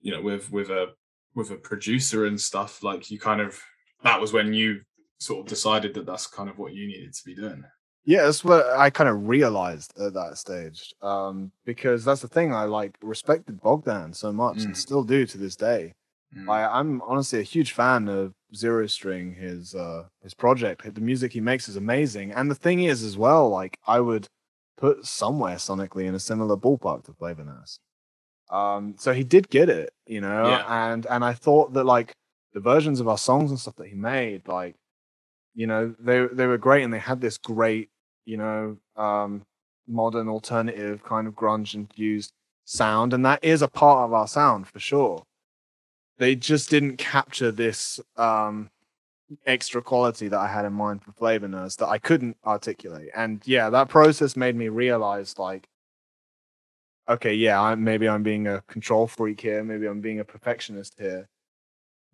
you know with with a with a producer and stuff like you kind of that was when you sort of decided that that's kind of what you needed to be doing yeah that's what i kind of realized at that stage um because that's the thing i like respected bogdan so much mm. and still do to this day Mm. I, I'm honestly a huge fan of Zero String, his uh his project. The music he makes is amazing. And the thing is as well, like I would put somewhere sonically in a similar ballpark to Flavour Nurse. Um so he did get it, you know, yeah. and and I thought that like the versions of our songs and stuff that he made, like, you know, they they were great and they had this great, you know, um modern alternative kind of grunge infused sound, and that is a part of our sound for sure they just didn't capture this um, extra quality that I had in mind for Flavour Nurse that I couldn't articulate. And yeah, that process made me realize like, okay, yeah, I'm, maybe I'm being a control freak here, maybe I'm being a perfectionist here,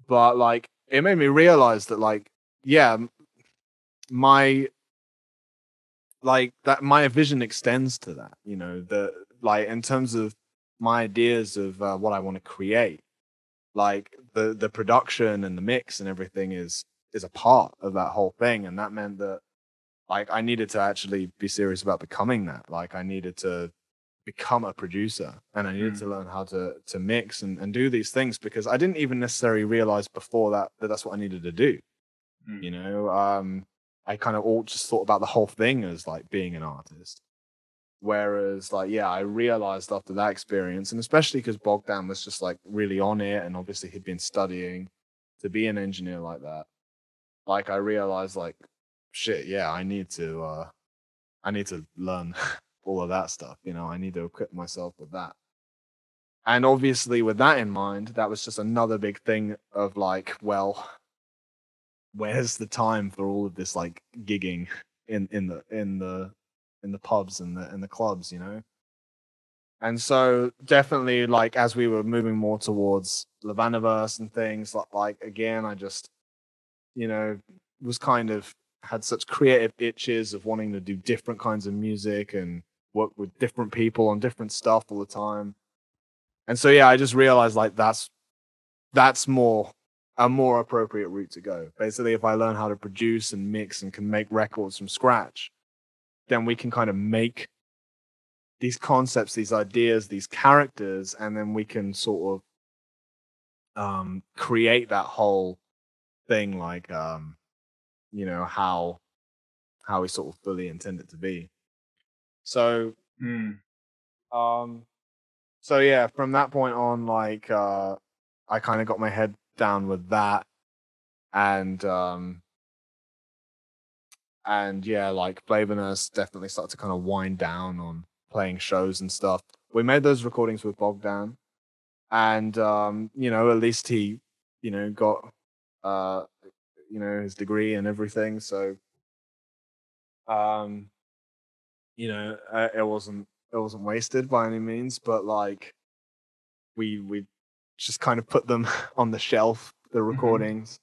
but like it made me realize that like, yeah, my like that my vision extends to that you know the like in terms of my ideas of uh, what i want to create like the the production and the mix and everything is is a part of that whole thing and that meant that like i needed to actually be serious about becoming that like i needed to become a producer and i needed mm. to learn how to to mix and, and do these things because i didn't even necessarily realize before that that that's what i needed to do mm. you know um i kind of all just thought about the whole thing as like being an artist Whereas, like, yeah, I realized after that experience, and especially because Bogdan was just like really on it, and obviously he'd been studying to be an engineer like that. Like, I realized, like, shit, yeah, I need to, uh, I need to learn all of that stuff. You know, I need to equip myself with that. And obviously, with that in mind, that was just another big thing of like, well, where's the time for all of this like gigging in in the in the in the pubs and the and the clubs, you know. And so definitely like as we were moving more towards LovAnaverse and things like like again, I just you know was kind of had such creative itches of wanting to do different kinds of music and work with different people on different stuff all the time. And so yeah, I just realized like that's that's more a more appropriate route to go. Basically, if I learn how to produce and mix and can make records from scratch, then we can kind of make these concepts, these ideas, these characters, and then we can sort of um, create that whole thing, like um, you know how how we sort of fully intend it to be. So Mm. um so yeah, from that point on, like uh I kind of got my head down with that. And um and yeah, like Flavour Nurse definitely started to kind of wind down on playing shows and stuff. We made those recordings with Bogdan and um, you know, at least he, you know, got uh you know, his degree and everything. So um you know, uh, it wasn't it wasn't wasted by any means, but like we we just kind of put them on the shelf, the recordings,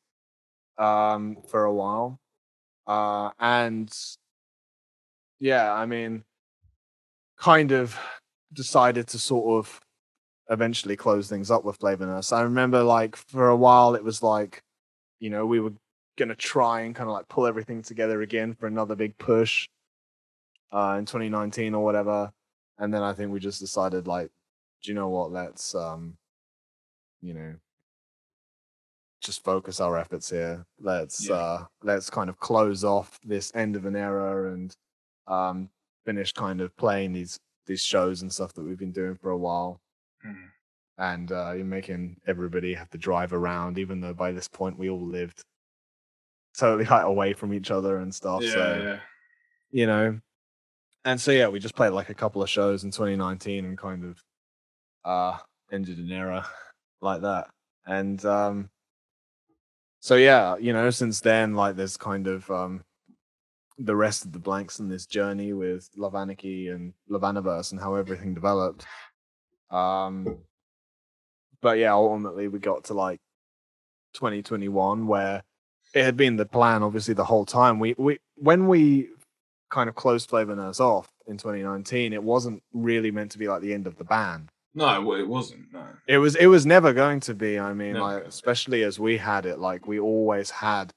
um, for a while. Uh and yeah, I mean kind of decided to sort of eventually close things up with Flavour Nurse. I remember like for a while it was like, you know, we were gonna try and kind of like pull everything together again for another big push uh in 2019 or whatever. And then I think we just decided like, do you know what, let's um, you know, just focus our efforts here. Let's Yeah. uh let's kind of close off this end of an era and um finish kind of playing these these shows and stuff that we've been doing for a while Mm. and uh, you're making everybody have to drive around, even though by this point we all lived totally like away from each other and stuff. Yeah, so yeah. you know, and so yeah, we just played like a couple of shows in 2019 and kind of uh ended an era like that. And um so yeah, you know, since then, like there's kind of um the rest of the blanks in this journey with Anarchy and LovAnaverse and how everything developed. Um, but yeah, ultimately we got to like 2021 where it had been the plan, obviously, the whole time. We we when we kind of closed Flavour Nurse off in 2019, it wasn't really meant to be like the end of the band. No, it wasn't. No. It was it was never going to be. I mean, Never like going to be. especially as we had it, like we always had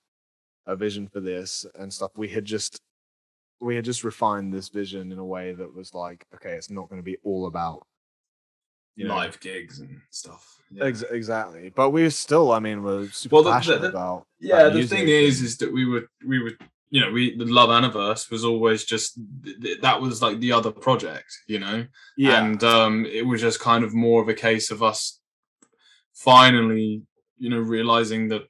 a vision for this and stuff. We had just we had just refined this vision in a way that was like, okay, it's not going to be all about you know, Live gigs and stuff. Yeah. Ex- exactly. But we still, I mean, we're super Well, the- the- passionate the- about. yeah the thing is is that we were we were you know we the LovAnaverse was always just th- th- that was like the other project you know? Yeah, and um it was just kind of more of a case of us finally you know realizing that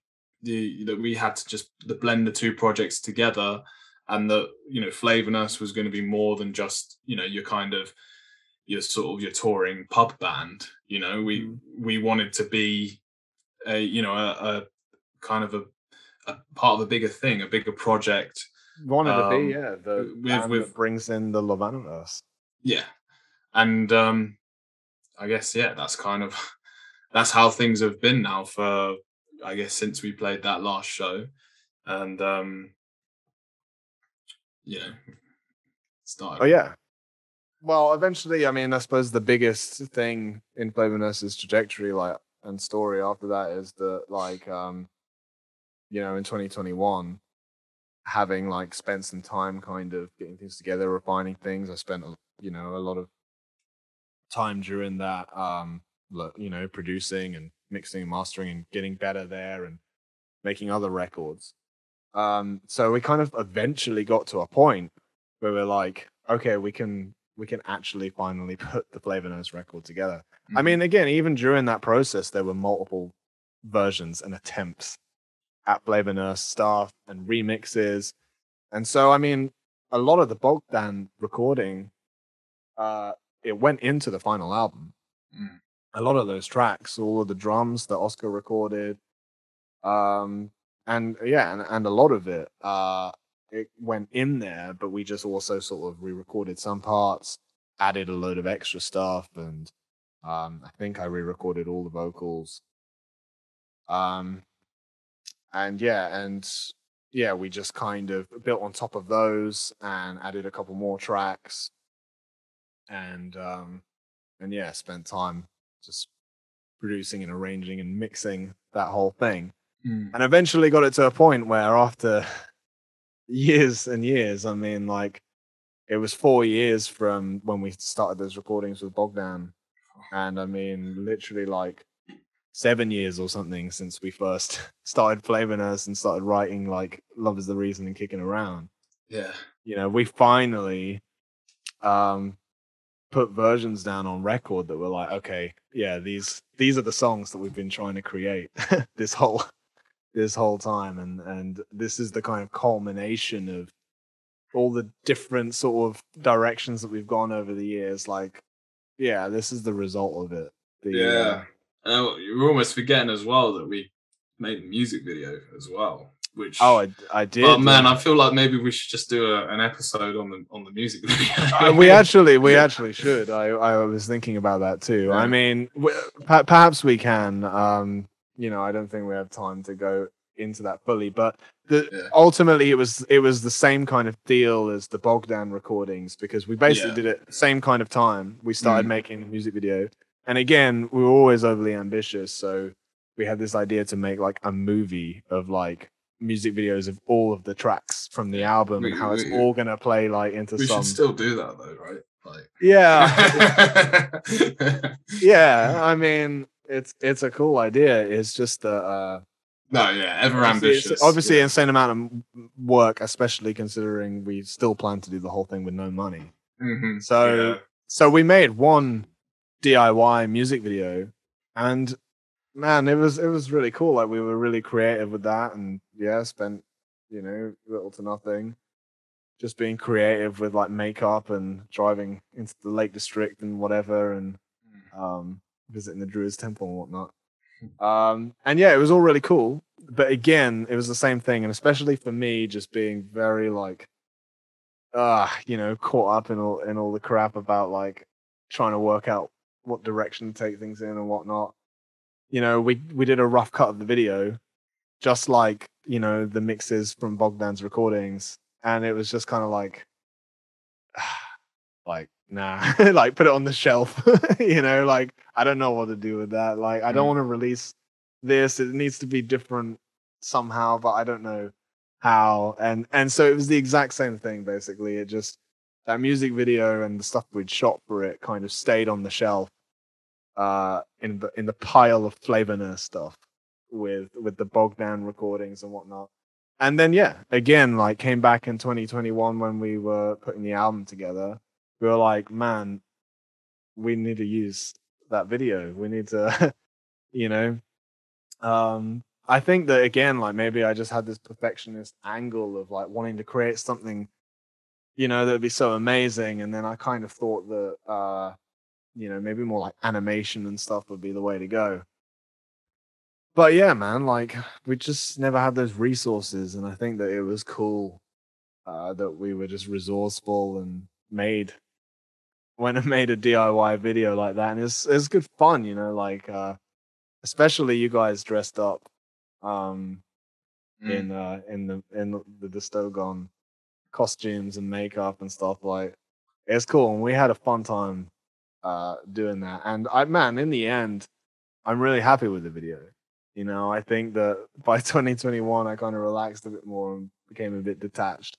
the that we had to just the blend the two projects together and that you know Flavour Nurse was going to be more than just you know your kind of your sort of your touring pub band you know? We Mhm. we wanted to be a you know a, a kind of a, a part of a bigger thing a bigger project wanted to um, be, yeah, the with- with- that brings in the LovAnaverse. yeah and um i guess yeah that's kind of that's how things have been now for i guess since we played that last show and um you know started Oh yeah. Well, eventually, I mean, I suppose the biggest thing in Flavour Nurse's trajectory, like and story after that, is that like, um, you know, in 2021, having like spent some time kind of getting things together, refining things. I spent, a- you know, a lot of time during that, um, you know, producing and mixing and mastering and getting better there and making other records. Um, so we kind of eventually got to a point where we're like, okay, we can we can actually finally put the Flavour Nurse record together. I Mhm. mean, again, even during that process, there were multiple versions and attempts at Flavour Nurse stuff and remixes. And so, I mean, a lot of the Bogdan recording, uh, it went into the final album. Mm. A lot of those tracks, all of the drums that Oscar recorded, um, and yeah, and, and a lot of it, uh, it went in there, but we just also sort of re-recorded some parts, added a load of extra stuff, and um, I think I re-recorded all the vocals. Um, and yeah, and yeah, we just kind of built on top of those and added a couple more tracks, and um, and yeah, spent time just producing and arranging and mixing that whole thing. Mm. and eventually got it to a point where after years and years i mean like it was four years from when we started those recordings with bogdan. And i mean literally like seven years or something since we first started Flavour Nurse and started writing like love is the reason and kicking around yeah you know we finally um, put versions down on record that were like, okay, yeah, these these are the songs that we've been trying to create this whole this whole time, and and this is the kind of culmination of all the different sort of directions that we've gone over the years. Like, yeah, this is the result of it. The, yeah, uh, uh, you're almost forgetting as well that we made a music video as well. Which oh, I, I did. Oh man, I feel like maybe we should just do a, an episode on the on the music video. uh, we actually, we actually should. I I was thinking about that too. Yeah. I mean, w- perhaps we can. Um, you know, I don't think we have time to go into that fully, but the, yeah. ultimately it was it was the same kind of deal as the Bogdan recordings because we basically did it same kind of time. We started mm. making a music video, and again, we were always overly ambitious, so we had this idea to make like a movie of like music videos of all of the tracks from the album we, and how we, it's we, all gonna play like into we some. should still do that though, right? Like yeah, yeah. I mean, it's it's a cool idea. It's just the. Uh, no, yeah, ever obviously ambitious. obviously, yeah. insane amount of work, especially considering we still plan to do the whole thing with no money. Mm-hmm. So, yeah. so we made one DIY music video, and man, it was it was really cool. Like we were really creative with that, and yeah, spent you know little to nothing, just being creative with like makeup and driving into the Lake District and whatever, and mm. um, visiting the Druids Temple and whatnot. Um, and yeah, it was all really cool. But again, it was the same thing, and especially for me, just being very like, uh, you know, caught up in all in all the crap about like trying to work out what direction to take things in and whatnot. You know, we we did a rough cut of the video, just like you know the mixes from Bogdan's recordings, and it was just kind of like, like nah, like put it on the shelf. you know, like I don't know what to do with that. Like I don't mm. want to release this. It needs to be different somehow, but I don't know how. And and so it was the exact same thing basically. It just that music video and the stuff we'd shot for it kind of stayed on the shelf uh in the in the pile of Flavour Nurse stuff with with the Bogdan recordings and whatnot. And then yeah, again, like came back in 2021 when we were putting the album together we were like, man, we need to use that video. We need to, you know. Um, I think that again, like maybe I just had this perfectionist angle of like wanting to create something, you know, that'd be so amazing. And then I kind of thought that, uh, you know, maybe more like animation and stuff would be the way to go. But yeah, man, like we just never had those resources. And I think that it was cool uh, that we were just resourceful and made went and made a DIY video like that, and it's it's good fun, you know, like uh, especially you guys dressed up um, mm. in uh, in the in the Distogon costumes and makeup and stuff. Like it's cool, and we had a fun time uh, doing that. And I man, in the end, I'm really happy with the video. You know, I think that by 2021, I kind of relaxed a bit more and became a bit detached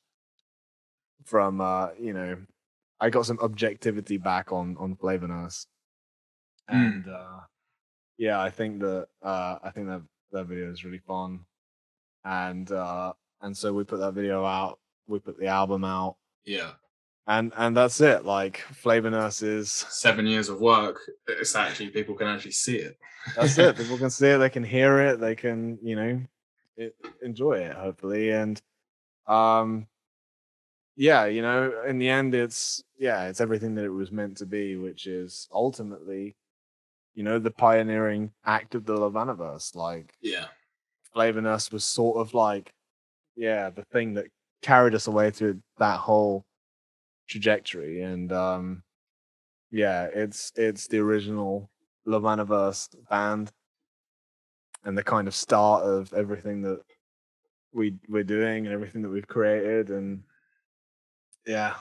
from uh, you know I got some objectivity back on on Flavour Nurse, mm. and uh, yeah, I think that uh, I think that that video is really fun, and uh, and so we put that video out. We put the album out. Yeah. And and that's it. Like Flavorness Nurses. seven years of work. It's actually people can actually see it. that's it. People can see it. They can hear it. They can you know it, enjoy it hopefully. And um yeah, you know, in the end, it's yeah, it's everything that it was meant to be, which is ultimately, you know, the pioneering act of the LovAnaverse. Like, yeah, Flavour Nurse was sort of like, yeah, the thing that carried us away through that whole trajectory, and um, yeah, it's it's the original LovAnaverse band, and the kind of start of everything that we we're doing and everything that we've created and yeah,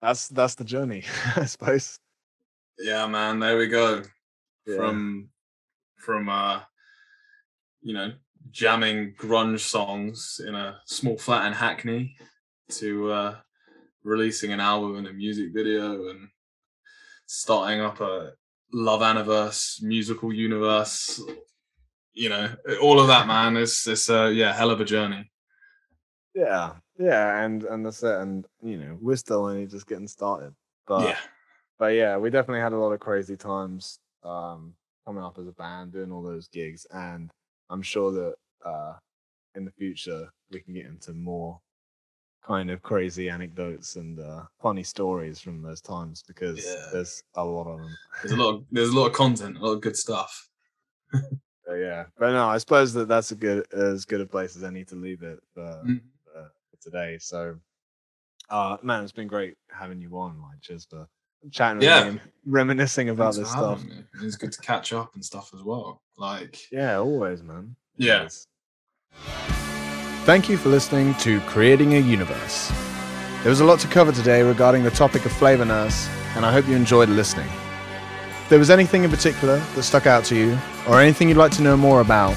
that's that's the journey, I suppose. Yeah, man. There we go. Yeah. From from uh, you know, jamming grunge songs in a small flat in Hackney to uh, releasing an album and a music video and starting up a LovAnaverse musical universe. You know, all of that, man. It's it's a yeah, hell of a journey. Yeah, yeah, and and that's it. And you know, we're still only just getting started. But yeah, but yeah, we definitely had a lot of crazy times um, coming up as a band, doing all those gigs, and I'm sure that uh, in the future we can get into more kind of crazy anecdotes and uh, funny stories from those times because Yeah. there's a lot of them. there's a lot of there's a lot of content, a lot of good stuff. But yeah, but no, I suppose that that's a good as good a place as any to leave it for, Mm. for, for today. So, uh, man, it's been great having you on, like just for chatting with Yeah. me reminiscing about Thanks this stuff. It's good to catch up and stuff as well. Like, Yeah, always, man. yeah, Always. Thank you for listening to Creating a Universe. There was a lot to cover today regarding the topic of Flavour Nurse, and I hope you enjoyed listening. If there was anything in particular that stuck out to you, or anything you'd like to know more about,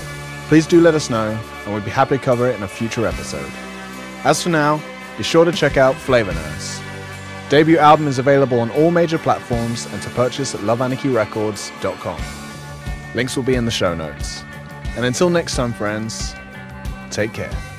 please do let us know, and we'd be happy to cover it in a future episode. As for now, be sure to check out Flavour Nurse. Debut album is available on all major platforms and to purchase at loveanarchyrecords.com. Links will be in the show notes. And until next time, friends, take care.